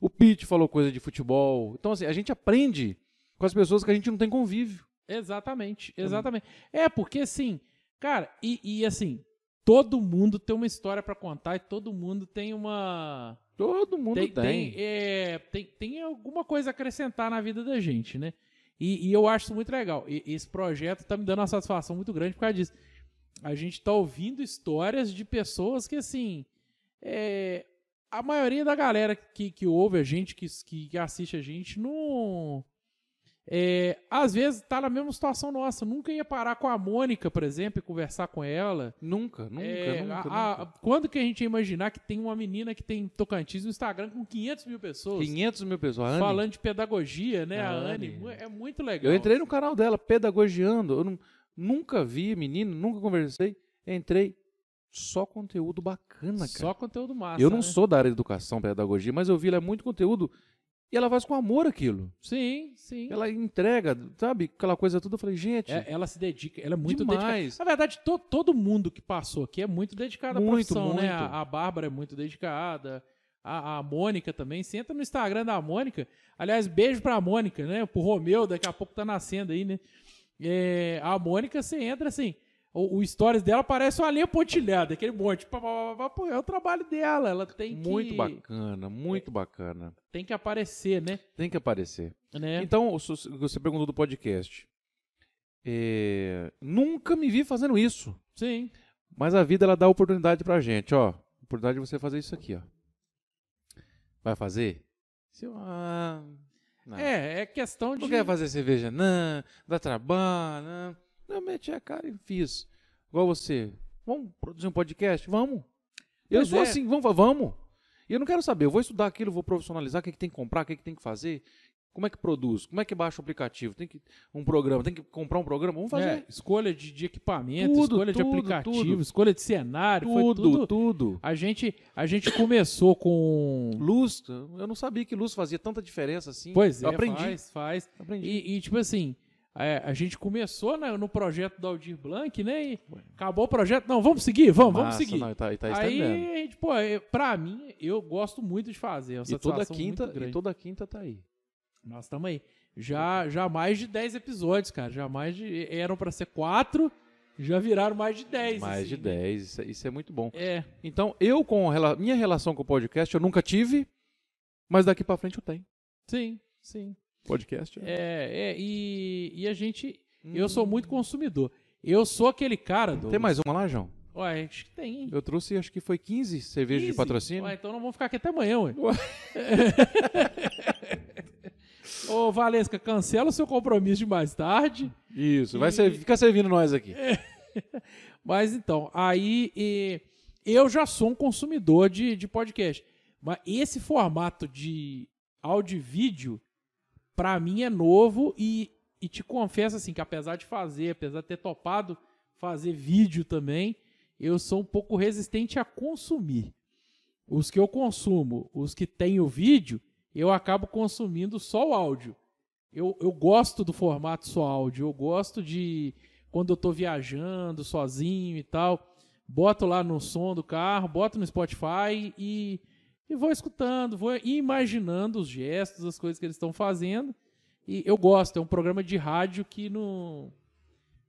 O Pete falou coisa de futebol. Então, assim, a gente aprende com as pessoas que a gente não tem convívio. Exatamente, exatamente. É, porque assim, cara, e, e, assim, todo mundo tem uma história pra contar e todo mundo tem uma. Todo mundo Tem, tem. tem, é, tem, tem alguma coisa a acrescentar na vida da gente, né? E, e eu acho isso muito legal. E, esse projeto tá me dando uma satisfação muito grande por causa disso. A gente tá ouvindo histórias de pessoas que, assim. é, a maioria da galera que, que ouve a gente, que, que assiste a gente, não. É, às vezes tá na mesma situação nossa. Nunca ia parar com a Mônica, por exemplo, e conversar com ela. Nunca, nunca, É, nunca, a- a- nunca. quando que a gente ia imaginar que tem uma menina que tem Tocantins no Instagram com 500 mil pessoas 500 mil pessoas. Falando de pedagogia, né? A A Anne. É muito legal. Eu entrei no canal dela, pedagogiando. Eu não- nunca vi menino, nunca conversei. Entrei. Só conteúdo bacana, cara. Só conteúdo massa. eu não né? sou da área de educação, pedagogia, mas eu vi lá muito conteúdo. E ela faz com amor aquilo. Sim, sim. Ela entrega, sabe? Aquela coisa toda. Eu falei, gente, É, ela se dedica, ela é muito Demais. dedicada. Na verdade, to- todo mundo que passou aqui é muito dedicado à Muito, profissão, né? muito. A, a Bárbara é muito dedicada, a, a Mônica também. Você entra no Instagram da Mônica. Aliás, beijo pra Mônica, né? Pro Romeu, daqui a pouco tá nascendo aí, né? É, a Mônica, você entra assim. O, o stories dela parece uma linha pontilhada, aquele monte. Pá, pá, pá, é o trabalho dela. Ela tem que, muito bacana, muito bacana. tem que aparecer, né? Tem que aparecer. né? Então, você perguntou do podcast. É, nunca me vi fazendo isso. Sim. Mas a vida ela dá oportunidade pra gente, ó. Oportunidade de você fazer isso aqui, ó. Vai fazer? Se eu, ah, não. É, é questão de. Não quer fazer cerveja, não. Dá trabalho, não. Eu meti a cara e fiz. Igual você. Vamos produzir um podcast? Vamos. Eu Pois sou é. assim, vamos, vamos. E eu não quero saber, eu vou estudar aquilo, vou profissionalizar, o que, é que tem que comprar, o que, é que tem que fazer, como é que produz, como é que baixa o aplicativo, tem que um programa, tem que comprar um programa, vamos fazer. É, escolha de, de equipamento, Tudo, escolha de tudo, aplicativo, tudo. escolha de cenário, foi tudo, tudo. tudo. A gente, a gente começou com. Luz, eu não sabia que luz fazia tanta diferença assim. Pois é, eu aprendi. faz, faz. aprendi. E, e, tipo assim, é, a gente começou né, no projeto do Aldir Blanc, né? E acabou o projeto. Não, vamos seguir, vamos, vamos Massa, seguir. Não, tá, tá Aí, gente, pô, eu- pra mim, eu gosto muito de fazer. É E toda quinta, e toda quinta tá aí. Nós estamos aí. Já, já mais de 10 episódios, cara. Já mais de. Eram pra ser quatro, já viraram mais de 10. Mais assim, de né? 10, isso, é- isso é muito bom. É. Então, eu com minha relação com o podcast, eu nunca tive, mas daqui pra frente eu tenho. Sim, sim. Podcast. É, é e, e a gente. Hum. Eu sou muito consumidor. Eu sou aquele cara do. Tem mais uma lá, João? Ué, acho que tem, hein? Eu trouxe, acho que foi 15 cervejas de 15? patrocínio. Ué, então não vamos ficar aqui até amanhã, ué. Ué. <laughs> Ô, Valesca, cancela o seu compromisso de mais tarde. Isso, vai E- ser, fica servindo nós aqui. <laughs> Mas então, aí e, eu já sou um consumidor de, de podcast. Mas esse formato de áudio e vídeo, pra mim é novo e, e te confesso assim que apesar de fazer, apesar de ter topado fazer vídeo também, eu sou um pouco resistente a consumir. Os que eu consumo, os que têm o vídeo, eu acabo consumindo só o áudio. Eu, eu gosto do formato só áudio, eu gosto de quando eu tô viajando sozinho e tal, boto lá no som do carro, boto no Spotify e, e vou escutando, vou imaginando os gestos, as coisas que eles estão fazendo. E eu gosto, é um programa de rádio que não.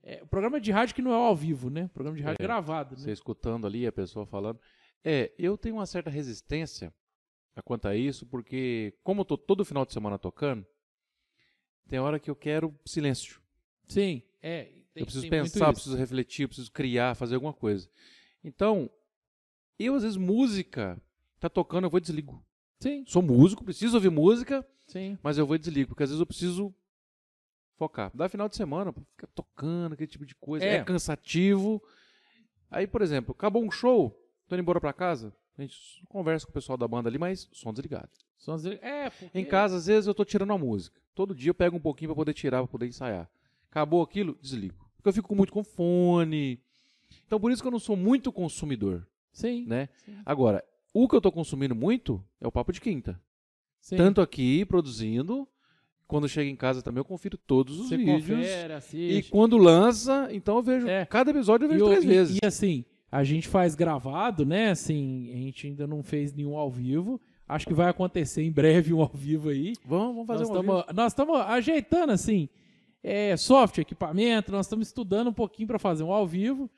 É um programa de rádio que não é ao vivo, né? Programa de rádio É, gravado, Você né? escutando ali a pessoa falando. É, eu tenho uma certa resistência quanto a isso, porque como eu tô todo final de semana tocando, tem hora que eu quero silêncio. Sim, é. Tem, eu preciso pensar, preciso refletir, preciso criar, fazer alguma coisa. Então, eu às vezes música tá tocando, eu vou e desligo. Sim, Sou músico, preciso ouvir música, sim. mas eu vou e desligo, porque às vezes eu preciso focar. Dá final de semana, pô, fica tocando aquele tipo de coisa, É. é, cansativo. Aí, por exemplo, acabou um show, tô indo embora pra casa, a gente conversa com o pessoal da banda ali, mas som desligado. São as- É, porque... Em casa, às vezes, eu tô tirando a música. Todo dia eu pego um pouquinho pra poder tirar, pra poder ensaiar. Acabou aquilo, desligo. Porque eu fico muito com fone. Então, por isso que eu não sou muito consumidor, Sim, né? Sim. Agora, o que eu tô consumindo muito é o Papo de Quinta. sim. Tanto aqui, produzindo, quando chego em casa também eu confiro todos os Você vídeos. confere, E quando lança, então eu vejo. É. Cada episódio eu E, vejo o- três e- vezes. e, assim, a gente faz gravado, né? Assim, a gente ainda não fez nenhum ao vivo. Acho que vai acontecer em breve um ao vivo aí. Vamos, vamos fazer nós um ao tamo- vivo. Nós estamos ajeitando, assim, é, software, equipamento, nós estamos estudando um pouquinho para fazer um ao vivo.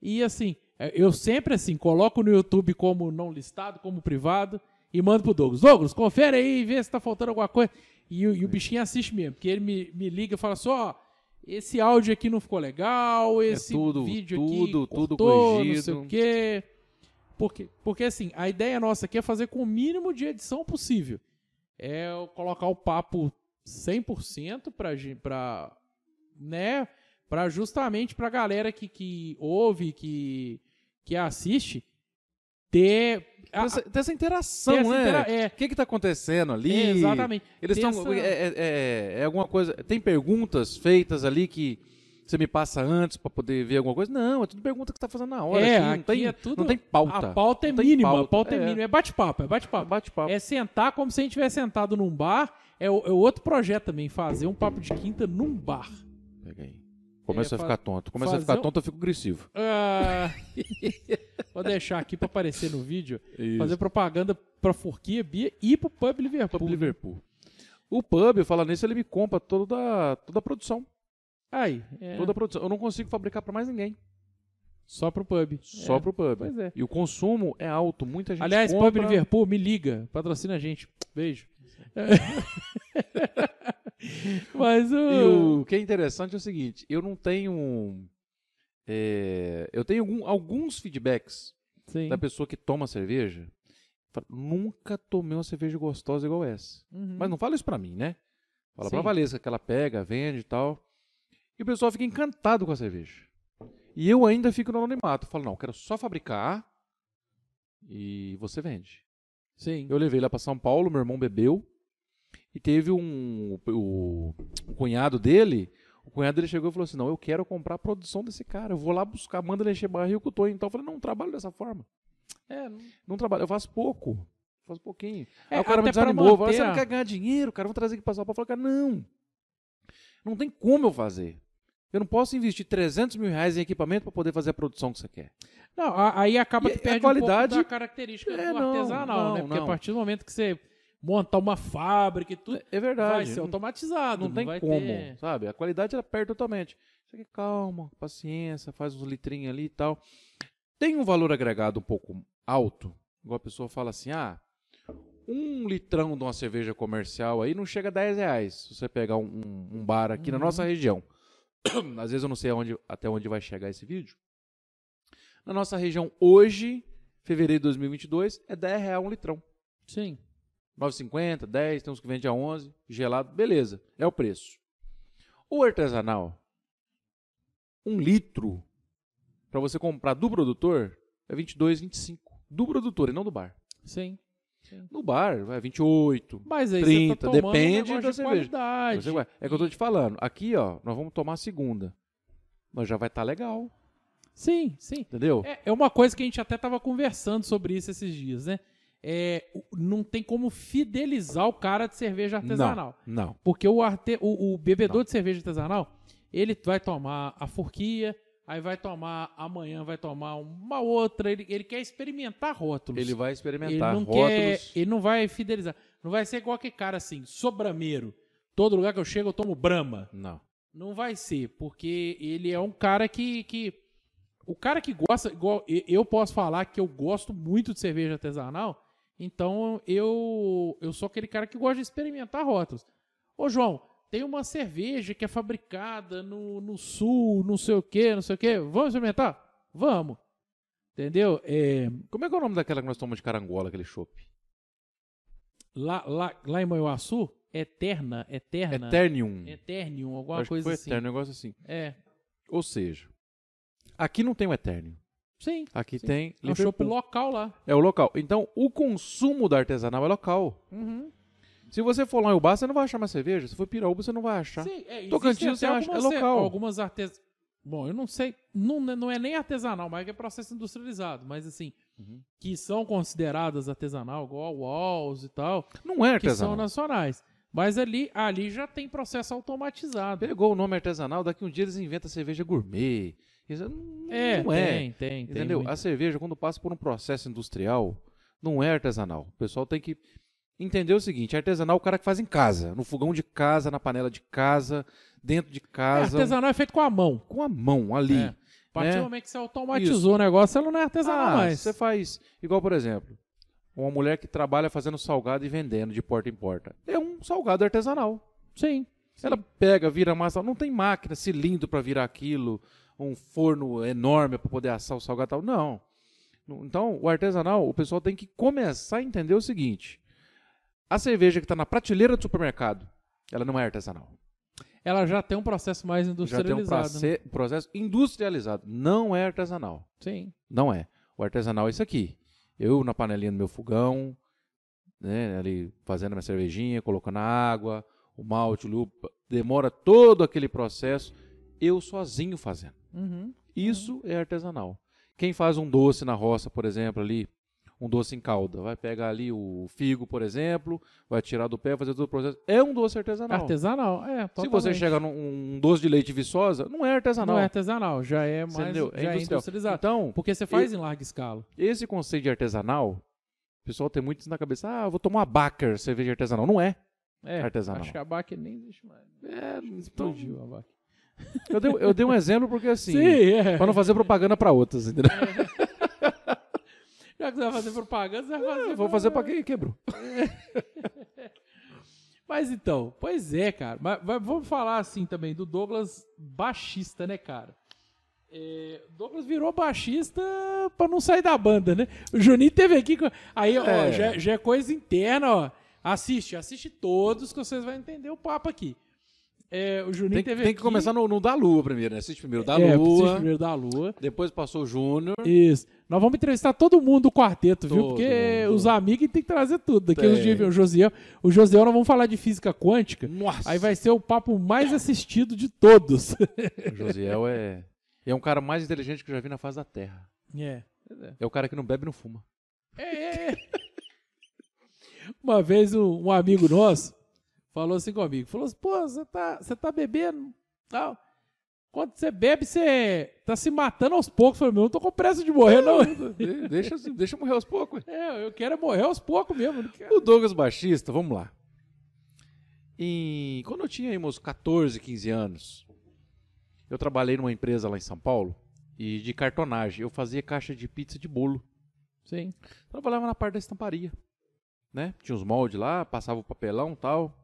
E, assim, eu sempre, assim, coloco no YouTube como não listado, como privado, e mando pro Douglas. Douglas, confere aí, vê se tá faltando alguma coisa. E, o- e o bichinho assiste mesmo, porque ele me, me liga e fala assim, ó, esse áudio aqui não ficou legal, esse É tudo- vídeo tudo- aqui tudo cortou, não sei corrigido. o quê. Porque, porque, assim, a ideia nossa aqui é fazer com o mínimo de edição possível. É eu colocar o papo 100% pra, pra, né, pra justamente pra galera que, que ouve, que, que assiste, ter... a- essa, essa interação, ter essa né? intera- é, O que que tá acontecendo ali? é, exatamente. Eles estão. essa- É, é- é- é alguma coisa. Tem perguntas feitas ali que você me passa antes pra poder ver alguma coisa? Não, é tudo pergunta que você tá fazendo na hora. É, aqui, não, aqui tem, é tudo- não tem pauta. A pauta é mínima, a pauta, pauta é, é. mínima. É bate-papo, é bate-papo. Bate-papo. É sentar como se a gente tivesse sentado num bar. É, é outro projeto também, fazer um papo de quinta num bar. Pega aí. Começa É, a ficar tonto. Começa a ficar um- tonto, eu fico agressivo. Ah, <laughs> vou deixar aqui pra aparecer no vídeo. Isso. Fazer propaganda pra Forquia Bia e pro Pub Liverpool. Pub Liverpool. O pub, falando nisso, ele me compra toda, toda a produção. Aí, é, Toda a produção. Eu não consigo fabricar pra mais ninguém. só pro pub. Só É, pro pub. Pois é. E o consumo é alto. Muita gente Aliás, compra. Pub Liverpool, me liga. Patrocina a gente. Beijo. <laughs> <laughs> Mas o... O que é interessante é o seguinte, eu não tenho... é, eu tenho algum- alguns feedbacks Sim. da pessoa que toma cerveja Fala, Nunca tomei uma cerveja gostosa igual essa. Uhum. Mas não fala isso pra mim, né? Fala pra Sim. Valesca que ela pega, vende e tal. E o pessoal fica encantado com a cerveja. E eu ainda fico no anonimato. Falo, não, quero só fabricar e você vende. Sim. Eu levei lá pra São Paulo, meu irmão bebeu. E teve um. O, o cunhado dele. O cunhado dele chegou e falou assim: Não, eu quero comprar a produção desse cara. Eu vou lá buscar, manda ele encher barril com o Tonho. Então eu falei: Não, trabalho dessa forma. É, não- Não trabalho, eu faço pouco. Faço pouquinho. É, Aí o cara me desanimou. Manter você não a- quer ganhar dinheiro, cara? Vou trazer aqui pra São Paulo. Eu falei, cara, não. Não tem como eu fazer. Eu não posso investir 300 mil reais em equipamento para poder fazer a produção que você quer. Não, a- aí acaba E que a perde qualidade- um pouco da característica É, do não, artesanal, né? não, Porque a não. partir do momento que você monta uma fábrica e tudo, É vai verdade. ser não, automatizado. não tem vai como, ter- sabe? A qualidade ela perde totalmente. Isso aqui, calma, paciência, faz uns litrinhos ali e tal. Tem um valor agregado um pouco alto. Igual a pessoa fala assim, ah, um litrão de uma cerveja comercial aí não chega a 10 reais. Se você pegar um, um- bar aqui na Uhum. nossa região. <clears throat> Às vezes eu não sei aonde, até onde vai chegar esse vídeo. Na nossa região hoje, fevereiro de 2022, é 10 reais um litrão. Sim. 9,50, 10, tem uns que vende a 11, gelado, beleza, é o preço. O artesanal, um litro, para você comprar do produtor, é 22, 25. Do produtor e não do bar. Sim. No bar, vai 28. Mas aí 30, você tá depende um da de cerveja. Você é que eu tô te falando. Aqui, ó, nós vamos tomar a segunda. Mas já vai estar legal, Sim, sim. entendeu? É, é uma coisa que a gente até tava conversando sobre isso esses dias, né? É, não tem como fidelizar o cara de cerveja artesanal. Não, não. Porque o, arte, o, o bebedor Não. de cerveja artesanal, ele vai tomar a forquia, aí vai tomar, amanhã vai tomar uma outra, ele, ele quer experimentar rótulos. Ele vai Ele experimentar não rótulos. quer, ele não vai fidelizar. Não vai ser igual aquele cara assim, sobrameiro. Todo lugar que eu chego eu tomo Brahma. Não. Não vai ser, porque ele é um cara que. que o cara que gosta, igual eu posso falar que eu gosto muito de cerveja artesanal, então eu eu sou aquele cara que gosta de experimentar rótulos. Ô João, tem uma cerveja que é fabricada no, no sul, não sei o que, não sei o que. Vamos experimentar? Vamos. Entendeu? É, Como é que é o nome daquela que nós tomamos de carangola, aquele chopp? lá, lá, lá em Manhuaçu, Eterna, Eterna, Eternium. Eternium, alguma Acho que coisa foi assim. Eterno, um negócio assim. É, Ou seja, aqui não tem o Eternium. Sim. Aqui Sim. tem É um Liverpool. local lá. É o local. Então, o consumo da artesanal é local. Uhum. Se você for lá em Ubá, você não vai achar mais cerveja. Se for Piraúba, você não vai achar. Sim, é, Tocantins você acha- é local. Algumas artes... Bom, eu não sei, não, não é nem artesanal, mas é processo industrializado, mas assim, Uhum. que são consideradas artesanal, igual a Walls e tal, Não é que são artesanal. nacionais. Mas ali, ali já tem processo automatizado. Pegou o nome artesanal, daqui um dia eles inventam cerveja gourmet. Isso Não É, não é. tem, tem, tem. Entendeu? muito. A cerveja, quando passa por um processo industrial, não é artesanal. O pessoal tem que entender o seguinte: artesanal é o cara que faz em casa, no fogão de casa, na panela de casa, dentro de É, casa, artesanal é feito com a mão. com a mão ali. É. A partir né? do momento que você automatizou o negócio, ela não é artesanal Ah, mais. você faz. Igual, por exemplo, uma mulher que trabalha fazendo salgado e vendendo de porta em porta. É um salgado artesanal. Sim. Ela pega, vira massa, não tem máquina, cilindro para virar aquilo, um forno enorme para poder assar o salgado tal. Não. Então, o artesanal, o pessoal tem que começar a entender o seguinte: a cerveja que está na prateleira do supermercado, ela não é artesanal. Ela já tem um processo mais Já tem um industrializado. né? proce- processo industrializado. Não é artesanal. Sim. Não é. O artesanal é isso aqui. Eu na panelinha do meu fogão, né, ali fazendo minha cervejinha, colocando a água, o malte, o lúpulo, demora todo aquele processo, eu sozinho fazendo. Uhum. Isso é artesanal. Quem faz um doce na roça, por exemplo, ali, um doce em calda, vai pegar ali o figo, por exemplo, vai tirar do pé, fazer todo o processo, é um doce artesanal. Artesanal, é. Se Totalmente. você chega num um doce de leite viçosa, não é artesanal. Não é artesanal, já é mais Entendeu? já é industrializado. Então, Porque você faz em larga escala. esse conceito de artesanal, o pessoal tem muito isso na cabeça. Ah, vou tomar Baker, cerveja artesanal. Não é. É, Artesanal. Acho que a nem existe mais. É, Explodiu a BAC. Eu dei, eu dei um exemplo porque assim, Sim, é. para não fazer propaganda para outras, entendeu? <laughs> Já que você vai fazer propaganda, você vai fazer. Eu vou fazer para quem quebrou. <laughs> Mas então, pois é, cara. Mas, mas vamos falar assim também do Douglas baixista, né, cara? É, Douglas virou baixista pra não sair da banda, né? O Juninho teve aqui. Aí, ó, É. já, já é coisa interna, ó. Assiste, assiste todos que vocês vão entender o papo aqui. É, o Juninho Tem, teve tem que aqui- começar no, no da Lua primeiro, né? Assiste primeiro da é, assiste Lua, primeiro da Lua. depois passou o Júnior. Isso. Nós vamos entrevistar todo mundo do quarteto, viu? Todo Porque mundo. os amigos tem que trazer tudo. Daqui Tem. uns dias vem o Josiel. O Josiel, nós vamos falar de física quântica. Nossa! Aí vai ser o papo mais assistido de todos. O Josiel é, é um cara mais inteligente que eu já vi na face da Terra. é. É o cara que não bebe e não fuma. É, é, é. Uma vez um, um amigo nosso falou assim comigo, falou assim, pô, você tá, você tá bebendo, tal. Quando você bebe, você tá se matando aos poucos. Eu falei, meu, eu não tô com pressa de morrer, não. De- deixa, deixa eu morrer aos poucos. É, eu quero morrer aos poucos mesmo. O Douglas Baixista, vamos lá. Em- quando eu tinha aí meus 14, 15 anos, eu trabalhei numa empresa lá em São Paulo e de cartonagem. Eu fazia caixa de pizza de bolo. Sim. Trabalhava na parte da estamparia. Né? Tinha os moldes lá, passava o papelão e tal.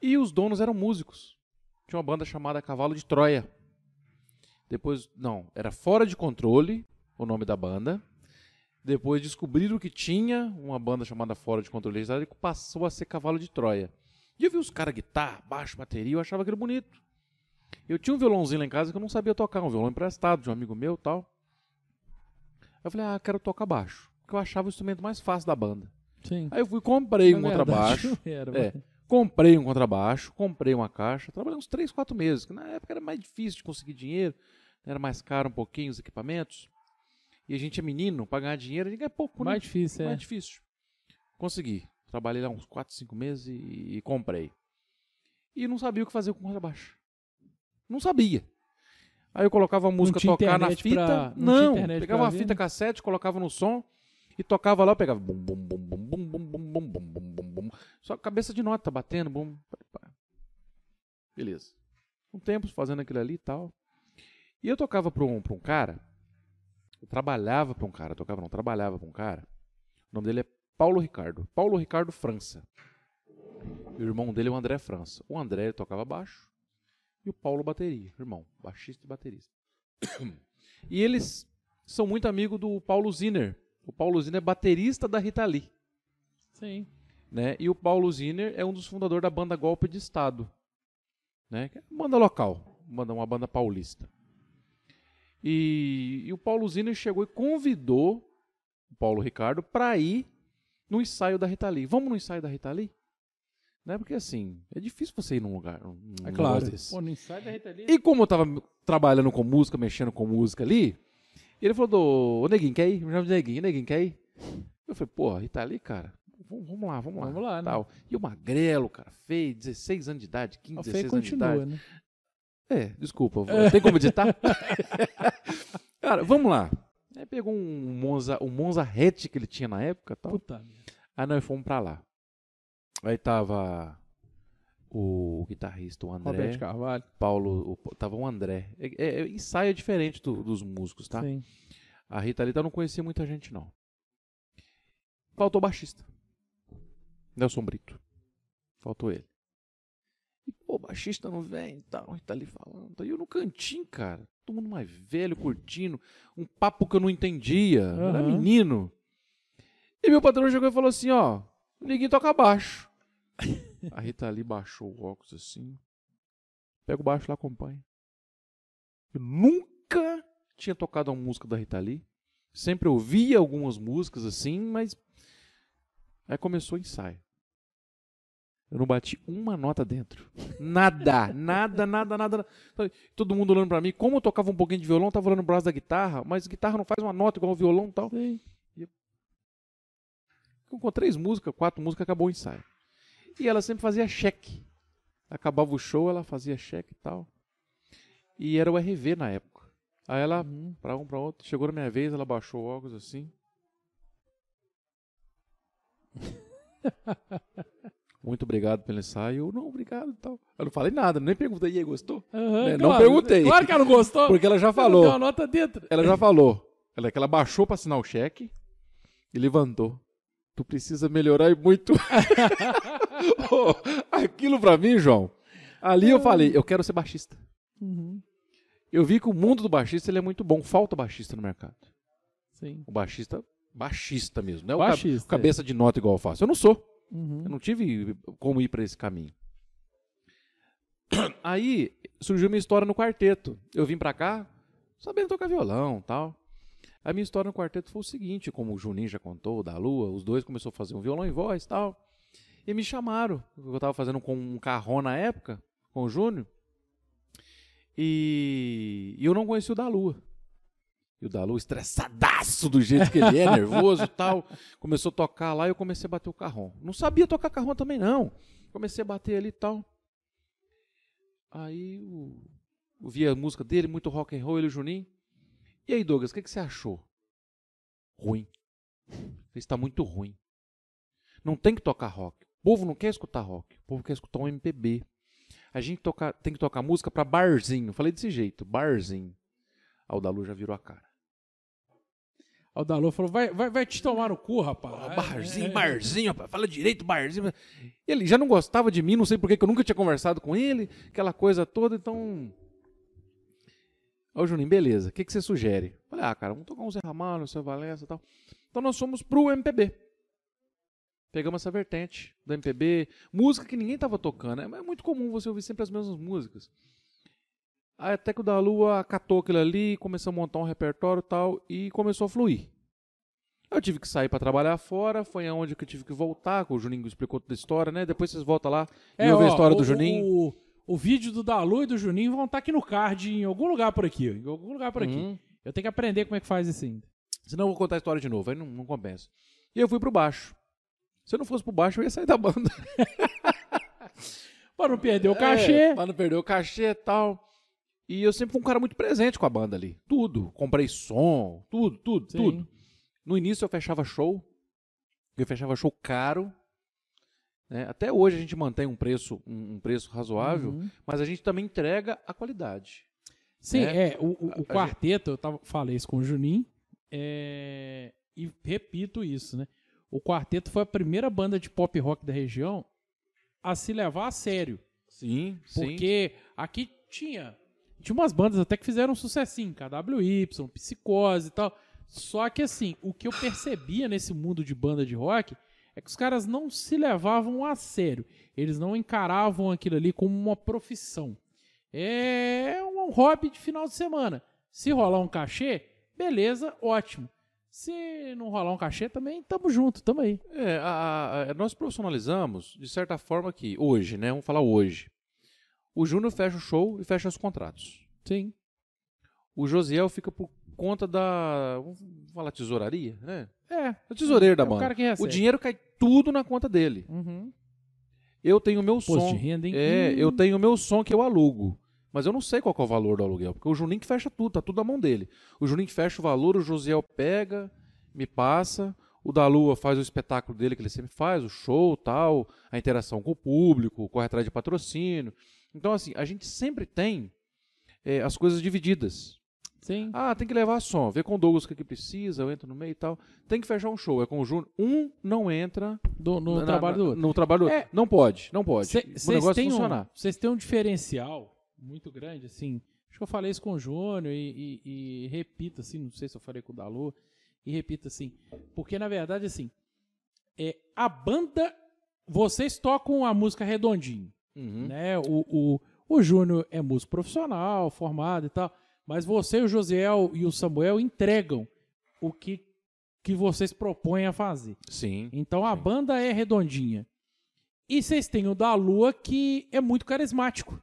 E os donos eram músicos. Tinha uma banda chamada Cavalo de Troia. Depois, não, era Fora de Controle, o nome da banda. Depois descobriram que tinha uma banda chamada Fora de Controle e passou a ser Cavalo de Troia. E eu vi os caras guitarra, baixo, bateria, eu achava aquilo bonito. Eu tinha um violãozinho lá em casa que eu não sabia tocar, um violão emprestado de um amigo meu e tal. Eu falei, ah, quero tocar baixo. Porque eu achava o instrumento mais fácil da banda. Sim. Aí eu fui comprei um Na verdade, contrabaixo. <laughs> Era, É, comprei um contrabaixo, comprei uma caixa, trabalhei uns 3, 4 meses, que na época era mais difícil de conseguir dinheiro, era mais caro um pouquinho os equipamentos. E a gente é menino, pra ganhar dinheiro, a gente ganha pouco, né? Mais difícil, é. mais difícil. Consegui. Trabalhei lá uns 4, 5 meses e, e comprei. E não sabia o que fazer com o contrabaixo. Não sabia. Aí eu colocava a música tocar na fita. pra- não não, pegava uma fita né? cassete, colocava no som e tocava lá, eu pegava bum bum bum bum bum bum bum bum bum. Só cabeça de nota batendo, bum. Beleza. Um tempo fazendo aquilo ali e tal. E eu tocava pra um, pra um cara, eu trabalhava pra um cara, tocava não, trabalhava pra um cara. O nome dele é Paulo Ricardo. Paulo Ricardo França. E o irmão dele é o André França. O André tocava baixo e o Paulo bateria, irmão, baixista e baterista. <coughs> E eles são muito amigos do Paulo Ziner. O Paulo Ziner é baterista da Rita Lee, Sim. Né? E o Paulo Ziner é um dos fundadores da banda Golpe de Estado, né? Que é uma banda local, uma banda, uma banda paulista. E, e o Paulo Ziner chegou e convidou o Paulo Ricardo para ir no ensaio da Rita Lee. Vamos no ensaio da RitaLee? Né? Porque assim, é difícil você ir num lugar, num É claro. desse. Pô, no ensaio da Rita Lee. E como eu tava trabalhando com música, mexendo com música ali, ele falou, do, ô Neguinho, quer ir? Me chama de Neguinho, Neguinho, quer ir? Eu falei, porra, Rita Lee, cara, vamos, lá, vamos lá. Vamos lá, né? tal. E o Magrelo, cara, feio, 16 anos de idade, 15, A Fê 16 anos de continua, idade. né? É, desculpa, tem como editar? <laughs> <laughs> cara, vamos lá. Aí pegou um Monza, um Monza hatch que ele tinha na época tal. Puta. Aí nós fomos pra lá. Aí tava o guitarrista, o André. Roberto Carvalho. Paulo, o- tava o André. É, é- é- ensaio é diferente do- dos músicos, tá? Sim. A Rita Lita eu não conhecia muita gente, não. Faltou o baixista. Nelson Brito. Faltou ele. E, pô, o baixista não vem e tal, Rita ali falando. E eu no cantinho, cara. Todo mundo mais velho, curtindo. Um papo que eu não entendia. Eu era menino. E meu patrão chegou e falou assim, ó. Ninguém toca baixo. <laughs> A Rita ali baixou o óculos assim. Pega o baixo lá, acompanha. Eu nunca tinha tocado uma música da Rita Lee. Sempre ouvia algumas músicas assim, mas. Aí começou o ensaio. Eu não bati uma nota dentro. Nada, nada, nada, nada. Todo mundo olhando pra mim. Como eu tocava um pouquinho de violão, eu tava olhando o braço da guitarra, mas guitarra não faz uma nota igual o violão e tal. Sim. Com três músicas, quatro músicas, acabou o ensaio. E ela sempre fazia cheque. Acabava o show, ela fazia cheque e tal. E era o RV na época. Aí ela, Uhum. pra um, pra outro, chegou na minha vez, ela baixou o óculos assim. <laughs> Muito obrigado pelo ensaio. Eu, não, obrigado e tal. Eu não falei nada, nem perguntei, e aí, gostou? Aham, Né, não claro. perguntei. Claro que ela não gostou. Porque ela já Ela falou. Deu uma nota dentro. Ela já falou. Ela, que ela baixou pra assinar o cheque e levantou. Tu precisa melhorar e muito. <laughs> Ô, aquilo pra mim, João. Ali eu falei, eu quero ser baixista. Uhum. Eu vi que o mundo do baixista ele é muito bom. Falta baixista no mercado. Sim. O baixista, baixista mesmo. Não é o Baixista, o cabeça de nota igual eu faço. Eu não sou. Uhum. Eu não tive como ir para esse caminho. <coughs> Aí surgiu minha história no quarteto. Eu vim para cá sabendo tocar violão tal. A minha história no quarteto foi o seguinte, como o Juninho já contou, da Lua, os dois começaram a fazer um violão em voz tal. E me chamaram. Eu estava fazendo com um carrão na época, com o Júnior. E, eu não conhecia o da Lua. E o da Lua, estressadaço do jeito que ele é, <laughs> nervoso e tal. Começou a tocar lá e eu comecei a bater o carrão. Não sabia tocar carrão também, não. Comecei a bater ali e tal. Aí o, eu vi a música dele, muito rock and roll, ele e o Juninho. E aí, Douglas, o que, que você achou? Ruim. Está muito ruim. Não tem que tocar rock. O povo não quer escutar rock. O povo quer escutar um MPB. A gente toca, tem que tocar música para barzinho. Falei desse jeito, barzinho. Aí o Dalu já virou a cara. Aí o Dalô falou: vai, vai, vai te tomar no cu, rapaz. Ó, barzinho, É, é. barzinho, rapaz. Fala direito, barzinho. Ele já não gostava de mim, não sei por que eu nunca tinha conversado com ele, aquela coisa toda, então. Ô, Juninho, beleza. O que, que você sugere? Falei, ah, cara, vamos tocar um Zé Ramalho, um Zé Valença e tal. Então nós fomos pro MPB. Pegamos essa vertente do MPB. Música que ninguém tava tocando. É muito comum você ouvir sempre as mesmas músicas. Aí até que o da Lua catou aquilo ali, começou a montar um repertório e tal, e começou a fluir. Eu tive que sair para trabalhar fora, foi aonde que eu tive que voltar, que o Juninho explicou toda a história, né? Depois vocês voltam lá e É, ouvem a história o- do Juninho. O, o vídeo do Dalu e do Juninho vão estar aqui no card, em algum lugar por aqui. Em algum lugar por aqui. Uhum. Eu tenho que aprender como é que faz isso ainda. Senão eu vou contar a história de novo, aí não, não compensa. E eu fui pro baixo. Se eu não fosse pro baixo, eu ia sair da banda. <laughs> Pra não perder o <laughs> cachê. É, pra não perder o cachê e tal. E eu sempre fui um cara muito presente com a banda ali. Tudo. Comprei som, tudo, tudo, Sim. tudo. No início eu fechava show. Eu fechava show caro. né? Até hoje a gente mantém um preço, um, um preço razoável, Uhum. mas a gente também entrega a qualidade. Sim, né? é. O, o- o quarteto, eu tava, falei isso com o Juninho. é, e repito isso, né? O quarteto foi a primeira banda de pop rock da região a se levar a sério. Sim, sim. Porque aqui tinha. Tinha umas bandas até que fizeram um sucessinho, KWY, Psicose e tal. Só que assim, o que eu percebia nesse mundo de banda de rock é que os caras não se levavam a sério. Eles não encaravam aquilo ali como uma profissão. É um hobby de final de semana. Se rolar um cachê, beleza, ótimo. Se não rolar um cachê, também tamo junto, tamo aí. É, a- a- nós profissionalizamos, de certa forma, que hoje, né? Vamos falar hoje. O Júnior fecha o show e fecha os contratos. Sim. O Josiel fica por conta da. Vamos falar tesouraria, né? É. O tesoureiro da é o banda. cara que recebe. O dinheiro cai tudo na conta dele. Uhum. Eu tenho o meu Imposto som. de renda, hein? É, Hum. eu tenho o meu som que eu alugo. Mas eu não sei qual é o valor do aluguel, porque o Juninho que fecha tudo, tá tudo na mão dele. O Juninho que fecha o valor, o Josiel pega, me passa, o da Lua faz o espetáculo dele que ele sempre faz, o show, tal, a interação com o público, corre atrás de patrocínio. Então assim, a gente sempre tem é, as coisas divididas. Sim. Ah, tem que levar som, ver com o Douglas o que, que precisa, eu entro no meio e tal. Tem que fechar um show, é com o Júnior. Um não entra Do- no na- trabalho na- do outro. No trabalho do É. outro. Não pode, não pode. o Vocês negócio têm, um, funcionar. vocês têm um diferencial muito grande, assim. Acho que eu falei isso com o Júnior e, e- e repito, assim, não sei se eu falei com o Dalu, e repito assim. Porque, na verdade, assim, é, a banda, vocês tocam a música redondinho. Uhum. Né? O, o, o Júnior é músico profissional, formado e tal. Mas você, o Josiel e o Samuel entregam o que, que vocês propõem a fazer. Sim. Então a Sim. banda é redondinha. E vocês têm o da Lua que é muito carismático,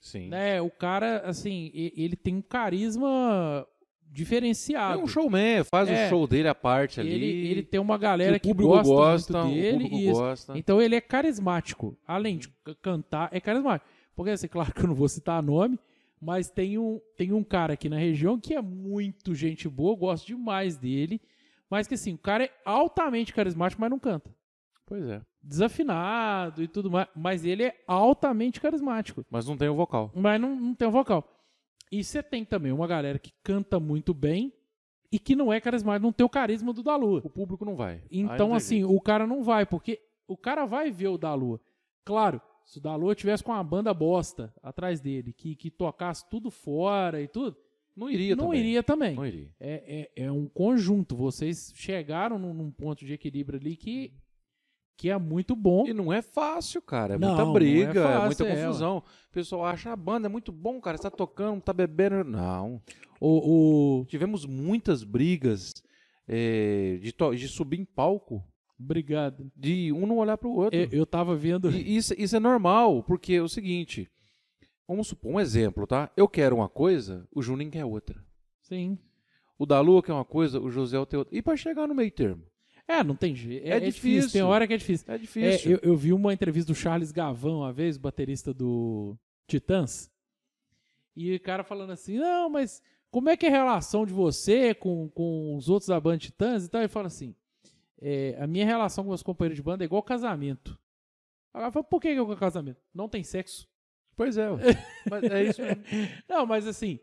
Sim. né? O cara, assim, ele tem um carisma É diferenciado. um showman, faz É. o show dele à parte ali. ele, tem uma galera que gosta, gosta, muito dele. gosta. Então ele é carismático. Além de cantar, é carismático. Porque, assim, <laughs> claro que eu não vou citar nome, mas tem um, tem um cara aqui na região que é muito gente boa, eu gosto demais dele. Mas que, assim, o cara é altamente carismático, mas não canta. Pois é. Desafinado e tudo mais. Mas ele é altamente carismático. Mas não tem o vocal. Mas não, não tem o vocal. E você tem também uma galera que canta muito bem e que não é carismático, não tem o carisma do da Lua. O público não vai. Não Então, assim, jeito. o cara não vai, porque o cara vai ver o da Lua. Claro, Se o Dalô tivesse com uma banda bosta atrás dele, que, que tocasse tudo fora e tudo, Não iria não também. iria também. Não iria. É, é, é um conjunto. Vocês chegaram num, num ponto de equilíbrio ali que, que é muito bom. E não é fácil, cara. É Não, muita é briga, é, fácil, muita é, confusão. o pessoal acha a banda é muito bom, cara. Você tá tocando, tá bebendo. Não. O, o... Tivemos muitas brigas é, de, to- de subir em palco, Obrigado. de um não olhar pro outro. Eu, eu tava vendo. E isso, isso é normal, porque é o seguinte. Vamos supor um exemplo, tá? Eu quero uma coisa, o Juninho quer outra. Sim. O Dalu quer uma coisa, o José quer outra. E pra chegar no meio termo? É, não tem jeito. É, É é difícil. difícil. Tem hora que é difícil. É É, difícil. eu, eu vi uma entrevista do Charles Gavão uma vez, baterista do Titãs. E o cara falando assim: não, mas como é que é a relação de você com, com os outros da banda Titãs e tal? Ele fala assim: é, a minha relação com meus companheiros de banda é igual casamento. Agora fala, por que que é igual casamento? Não tem sexo. Pois é. <laughs> Mas é isso mesmo. Não, mas assim,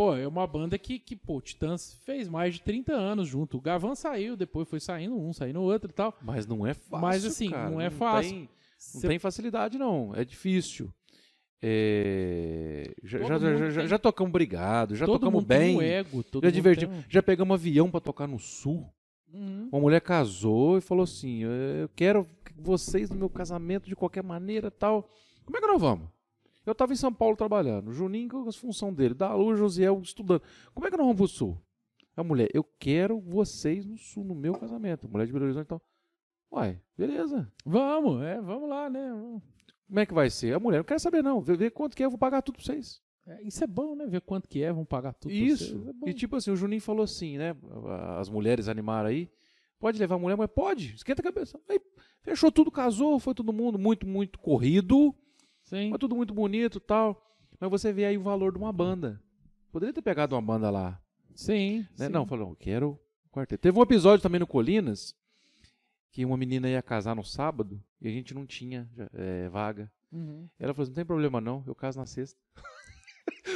pô, é uma banda que, que pô, o Titãs fez mais de 30 anos junto. O Gavan saiu, depois foi saindo um, saindo outro e tal. Mas não é fácil. Mas, assim, cara. não é fácil. Tem, não Cê- tem facilidade, não. É difícil. É, Já, já, já, já, tocamos brigado, já todo tocamos bem. um ego, já divertimos. um- Já pegamos avião pra tocar no sul. Uhum. Uma mulher casou e falou assim: Eu quero vocês no meu casamento de qualquer maneira tal. Como é que nós vamos? Eu tava em São Paulo trabalhando, o Juninho com as funções dele, Dalu e o Josiel estudando. Como é que nós vamos pro sul? A mulher, eu quero vocês no sul, no meu casamento. Mulher de Belo Horizonte, então. Uai, beleza. Vamos, é, vamos lá, né? Vamos. Como é que vai ser? A mulher, não quero saber não. Vê, vê quanto que é, eu vou pagar tudo pra vocês. É, isso é bom, né? Ver quanto que é, vão pagar tudo. pra Isso. vocês, é e tipo assim, o Juninho falou assim, né? As mulheres animaram aí. Pode levar a mulher, mas pode. Esquenta a cabeça. Aí fechou tudo, casou, foi todo mundo muito, muito corrido. Sim. Mas tudo muito bonito e tal. Mas você vê aí o valor de uma banda. Poderia ter pegado uma banda lá. Sim. Né? sim. Não, falou, quero quarteto. Teve um episódio também no Colinas que uma menina ia casar no sábado e a gente não tinha é, vaga. Uhum. Ela falou assim, não tem problema não, eu caso na sexta.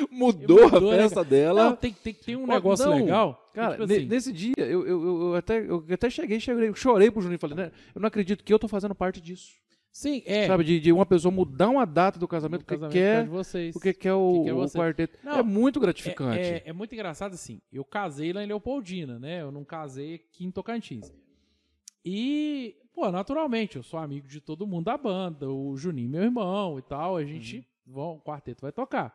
Mudou, <laughs> Mudou, a né, festa dela. Não, tem, tem, tem um negócio não, legal. Cara, tipo assim, nesse dia, eu, eu, eu, eu até, eu até cheguei, cheguei, chorei pro Juninho e falei, né? Eu não acredito que eu tô fazendo parte disso. Sim, é. Sabe, de, de uma pessoa mudar uma data do casamento do porque casamento quer, porque quer o, que quer o quarteto. Não, é muito É- gratificante. É, é muito engraçado assim. Eu casei lá em Leopoldina, né? Eu não casei aqui em Tocantins. E, pô, naturalmente, eu sou amigo de todo mundo da banda, o Juninho, meu irmão e tal. A gente, vão, o quarteto vai tocar.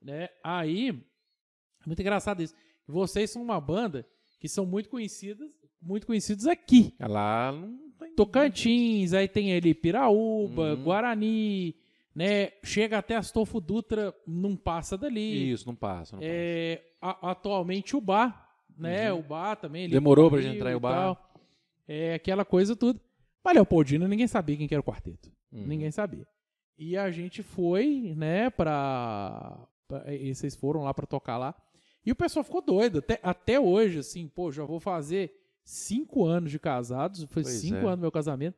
Né? Aí, é muito engraçado isso. Vocês são uma banda que são muito conhecidas, muito conhecidos aqui. Lá não. Tocantins, aí tem ali Piraúba, Uhum. Guarani, né? Chega até Astolfo Dutra, não passa dali. Isso, não passa. Não É, a- atualmente o bar, né? Uhum. O bar também. Demorou pra gente entrar em o bar. tal. É aquela coisa tudo. Mas Leopoldina ninguém sabia quem que era o quarteto. passa. Uhum. Ninguém sabia. E a gente foi, né, pra. pra- e vocês foram lá pra tocar lá. E o pessoal ficou doido. Até, até hoje, assim, pô, já vou fazer cinco anos de casados. Foi Pois cinco é. anos do meu casamento.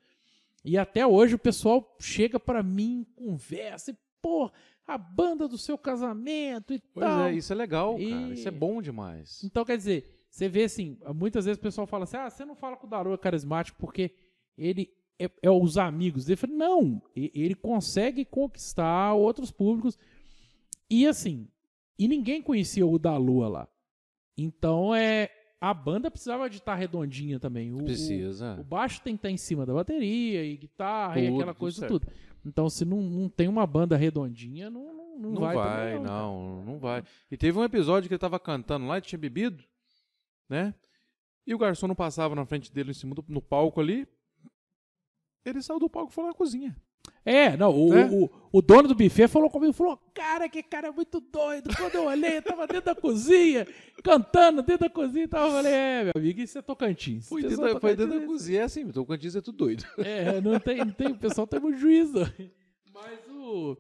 E até hoje o pessoal chega pra mim, conversa, e, pô, a banda do seu casamento e Pois tal. é, isso é legal, cara. E- Isso é bom demais. Então, quer dizer, você vê assim, muitas vezes o pessoal fala assim: ah, você não fala com o Daru é carismático porque ele é, é os amigos dele. Eu falei, não, ele consegue conquistar outros públicos. E assim, e ninguém conhecia o da Lua lá. Então, é a banda precisava de estar redondinha também. O, Precisa. o, o baixo tem que estar em cima da bateria e guitarra e Tudo, aquela tudo coisa certo. tudo. Então, se não, não tem uma banda redondinha, não, não, não Não vai. vai, também, cara. não, não vai. E teve um episódio que ele tava cantando lá, ele tinha bebido, né? E o garçom não passava na frente dele em cima do no palco ali. Ele saiu do palco e foi lá na cozinha. É, não, o, Né? o, o dono do buffet falou comigo, falou, cara, que cara muito doido. Quando eu olhei, eu tava dentro da cozinha, cantando dentro da cozinha e tal. Eu falei, é, meu amigo, isso é Tocantins. Foi Pessoal dentro, da- foi Tocantins dentro da é cozinha, é assim, então o Cantins é tudo doido. É, não tem, não tem, o pessoal tem muito juízo. Mas o.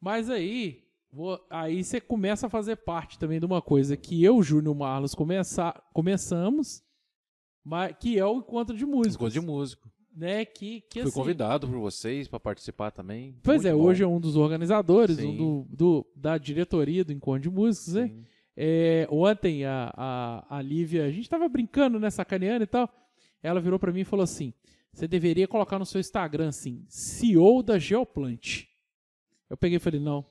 Mas aí, vou- aí você começa a fazer parte também de uma coisa que eu, Júnior Marlos, começar, começamos, mas, que é o encontro de músicos. Encontro de músico. Né, que, que Fui assim, convidado por vocês pra participar também. Pois Muito é, bom. hoje é um dos organizadores, Sim. um do, do- da diretoria do Encontro de Músicos, né? É, ontem a, a, a Lívia, a gente tava brincando, né, sacaneando e tal. Ela virou pra mim e falou assim: você deveria colocar no seu Instagram assim, CEO da Geoplant. Eu peguei e falei, não.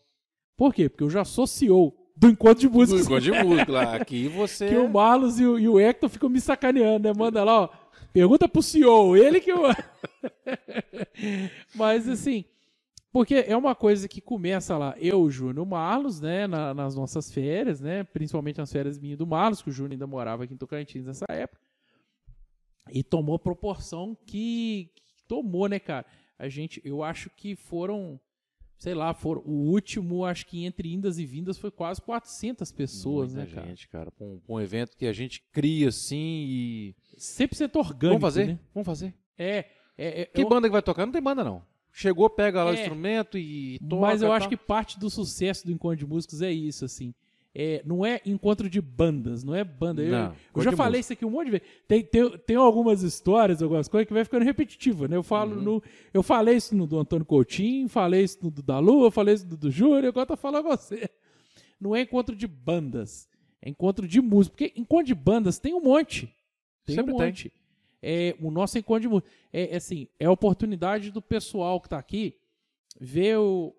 Por quê? Porque eu já sou CEO do Encontro de Música. Do encontro de música lá. <laughs> Aqui você. Que o Marlos e o, e o Hector ficam me sacaneando, né? Manda lá, ó. Pergunta pro CEO, ele que eu. <laughs> Mas assim, porque é uma coisa que começa lá, eu, Júnior, o Marlos, né, na- nas nossas férias, né, principalmente nas férias minhas do Marlos, que o Júnior ainda morava aqui em Tocantins nessa época, e tomou proporção que, que tomou, né, cara? A gente, eu acho que foram, sei lá, foram, o último, acho que entre indas e vindas foi quase 400 pessoas, Muita né, cara? gente, cara. Pra um, evento que a gente cria assim e. 100% orgânico, Vamos fazer? né? Vamos fazer. É, é, é Que eu- banda que vai tocar? Não tem banda, não. Chegou, pega lá o É. instrumento e toca. Mas eu tal. acho que parte do sucesso do encontro de músicos é isso, assim. É, não é encontro de bandas, não é banda. Eu- Não, eu, encontro já falei música. isso aqui um monte de vezes. Tem, tem, tem algumas histórias, algumas coisas que vai ficando repetitiva, né? Eu falo Uhum. no. Eu falei isso no do Antônio Coutinho, falei isso no do Dalu, eu falei isso no do Júlio, agora eu tô falando a você. Não é encontro de bandas, é encontro de música. Porque encontro de bandas tem um monte. Tem Sempre um tem. monte. É, o nosso encontro de música. É, é assim, é a oportunidade do pessoal que tá aqui ver o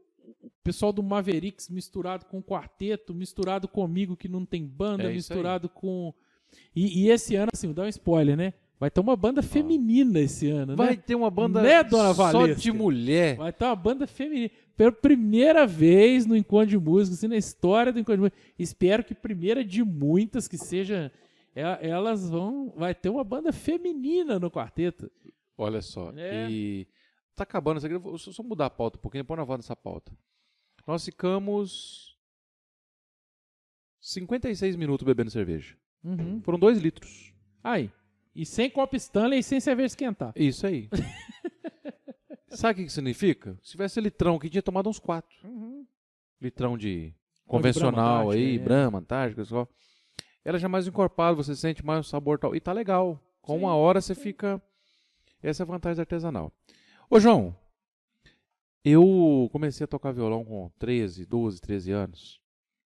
pessoal do Mavericks misturado com o quarteto, misturado comigo que não tem banda, É aí. misturado com. E, e esse ano, assim, vou dar um spoiler, né? Vai ter uma banda feminina esse ano, Vai né? ter uma banda Né, dona só Valesca? de mulher. Vai ter uma banda feminina. Pela primeira vez no Encontro de Música, assim, na história do Encontro de Música. Espero que primeira de muitas que seja. é- Elas vão. Vai ter uma banda feminina no quarteto. Olha só. É. E tá acabando isso aqui. Eu vou só mudar a pauta um pouquinho, põe na voz nessa pauta. Nós ficamos 56 minutos bebendo cerveja. Uhum. Foram 2 litros. Aí. E sem copo Stanley e sem cerveja esquentar. Isso aí. <laughs> Sabe o que que significa? Se tivesse litrão aqui, tinha tomado uns 4. Litrão de convencional Brahma, aí, é. Brahma, Antártica, só. Ela já é mais encorpada, você sente mais o sabor tal. E tá legal. Com Sim, uma hora você fica. Essa é a vantagem artesanal. Ô, João, eu comecei a tocar violão com 13, 12, 13 anos.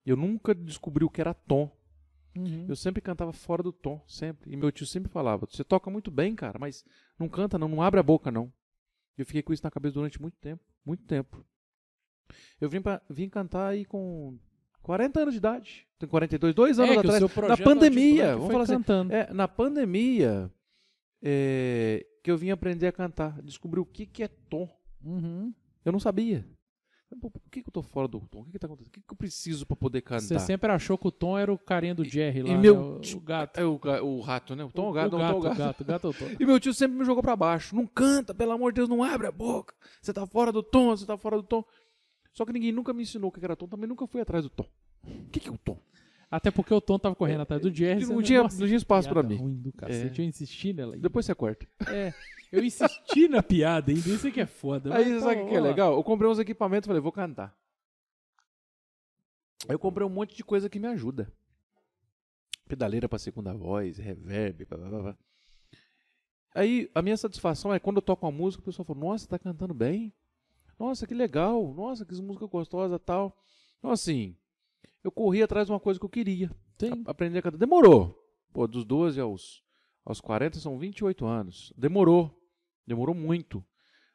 Eu nunca descobri o que era tom. Uhum. Eu sempre cantava fora do tom, sempre. E meu tio sempre falava: Você toca muito bem, cara, mas não canta, não, não abre a boca, não. Eu fiquei com isso na cabeça durante muito tempo muito tempo. Eu vim, pra, vim cantar aí com 40 anos de idade. Tenho 42, dois anos É, que o atrás. na pandemia, Outbreak vamos falar assim. cantando. É, na pandemia, é, que eu vim aprender a cantar. Descobri o que, que é tom. Uhum. Eu não sabia. Por que, que eu tô fora do tom? O que, que tá acontecendo? O que, que eu preciso pra poder cantar? Você sempre achou que o Tom era o carinha do Jerry lá, e né? meu- o, o gato. É o, o rato, né? O tom, o gato, o não, gato, o tom, o o gato. gato, o gato é o Tom. <laughs> E meu tio sempre me jogou pra baixo. Não canta, pelo amor de Deus, não abre a boca. Você tá fora do tom, você tá fora do tom. Só que ninguém nunca me ensinou o que era tom, também nunca fui atrás do tom. O que, que é o tom? Até porque o Tom tava correndo atrás do Jerry. Não tinha, não tinha espaço pra mim. ruim do cacete. É. Eu insisti nela. ainda. Depois você corta. É, eu insisti na piada ainda. Isso aqui é foda. Aí Mas, sabe o que é legal? Eu comprei uns equipamentos e falei, vou cantar. Aí eu comprei um monte de coisa que me ajuda. Pedaleira pra segunda voz, reverb, blá, blá, blá. Aí a minha satisfação é quando eu toco uma música, o pessoal fala, nossa, tá cantando bem? Nossa, que legal. Nossa, que música gostosa tal. Então assim, eu corri atrás de uma coisa que eu queria. Sim. Aprender a cantar. Demorou. Pô, dos 12 aos, aos 40 são 28 anos. Demorou. Demorou muito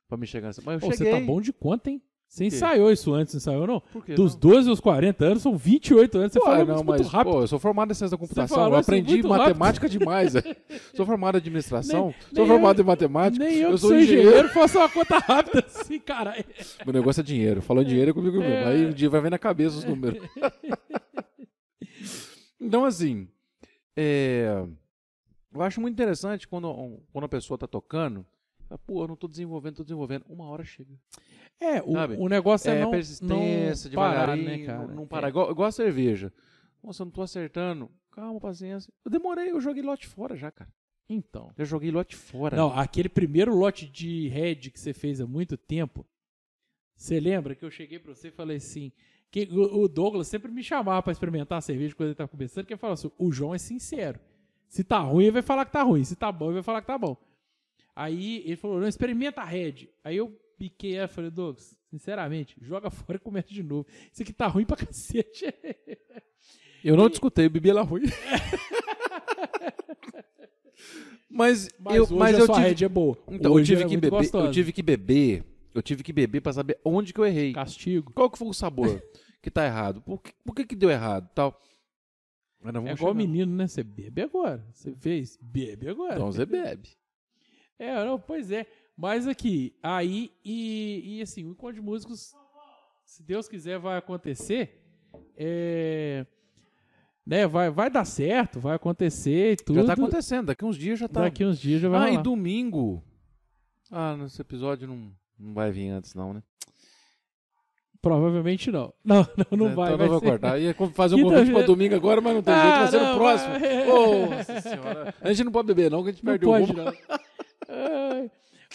pra me chegar nessa. Mas eu Pô, você cheguei. tá bom de conta, hein? Você ensaiou isso antes, não ensaiou não? Por quê? Dos não? 12 aos 40 anos são 28 anos. Você Pô, falou não, isso mas, muito rápido. pô, eu sou formado em ciência da computação. Eu isso aprendi muito rápido. matemática demais. é. <laughs> sou formado em administração. Nem- sou nem formado eu- em matemática. Nem eu, eu que sou sou engenheiro. engenheiro, faço uma conta rápida assim, caralho. <laughs> Meu negócio é dinheiro. Falou dinheiro é comigo mesmo. É. Aí um dia vai ver na cabeça os números. <laughs> então, assim, é, eu acho muito interessante quando, quando a pessoa tá tocando. Pô, eu não tô desenvolvendo, tô desenvolvendo. Uma hora chega. É, o, o negócio é, É, não, persistência, não parar, né, cara? não, não parar. Igual, igual a cerveja. Nossa, eu não tô acertando. Calma, paciência. Eu demorei, eu joguei lote fora já, cara. É, então. Eu joguei lote fora. Não, aquele primeiro lote de head que você fez há muito tempo, você lembra que eu cheguei pra você e falei assim, que o Douglas sempre me chamava pra experimentar a cerveja quando ele tava começando, que ele falava assim, o João é sincero. Se tá ruim, ele vai falar que tá ruim. Se tá bom, ele vai falar que tá bom. Aí ele falou, não, experimenta a Red. Aí eu piquei ela e falei, Douglas, sinceramente, joga fora e começa de novo. Isso aqui tá ruim pra cacete. <laughs> Eu não discutei, eu bebi ela ruim. <laughs> Mas, Mas eu, hoje mas a eu tive, Red é boa. então, eu Hoje tive é que beber, gostosa. eu tive que beber, eu tive que beber pra saber onde que eu errei. Castigo. Qual que foi o sabor que tá errado? Por que, por que que deu errado, tal? É igual chegar. menino, né? Você bebe agora. Você fez, bebe agora. Então você bebe. É, não, pois é. Mas aqui, aí, e, e assim, o encontro de músicos, se Deus quiser, vai acontecer. É, né, vai, vai dar certo, vai acontecer e tudo. Já tá acontecendo, daqui uns dias já tá. Daqui uns dias já vai ah, e rolar. domingo. Ah, nesse episódio não, não vai vir antes, não, né? Provavelmente não. <laughs> Não, não, não É, vai. Então vai não vou ser- cortar. Ia fazer um Quinta-feira- convite pra domingo agora, mas não tem jeito, vai ser Ah, no não, próximo. vai- Nossa senhora. A gente não pode beber, não, que a gente Não perdeu o rumo. não.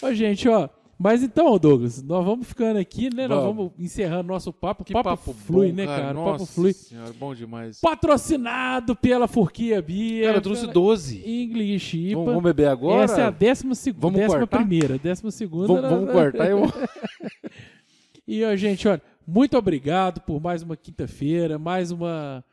Ô, gente, ó. Mas então, Douglas, nós vamos ficando aqui, né? Nós Vamos. vamos encerrando nosso papo. Que papo, papo flui, bom, né, cara? O Nossa papo flui. senhora, bom demais. Patrocinado pela Furquia Bia. Cara, eu trouxe pela 12. English IPA. Vamos, vamos beber agora? Essa é a décima, seg Vamos décima cortar? primeira. Décima segunda. Vamos, vamos cortar. Eu... <laughs> E, ó, gente, olha, muito obrigado por mais uma quinta-feira, mais uma.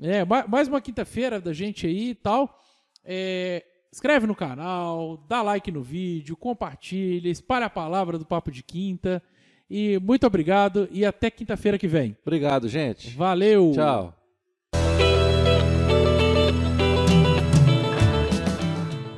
É, ma- mais uma quinta-feira da gente aí e tal. É, inscreve no canal, dá like no vídeo, compartilha, espalha a palavra do Papo de Quinta. E muito obrigado e até quinta-feira que vem. Obrigado, gente. Valeu! Tchau.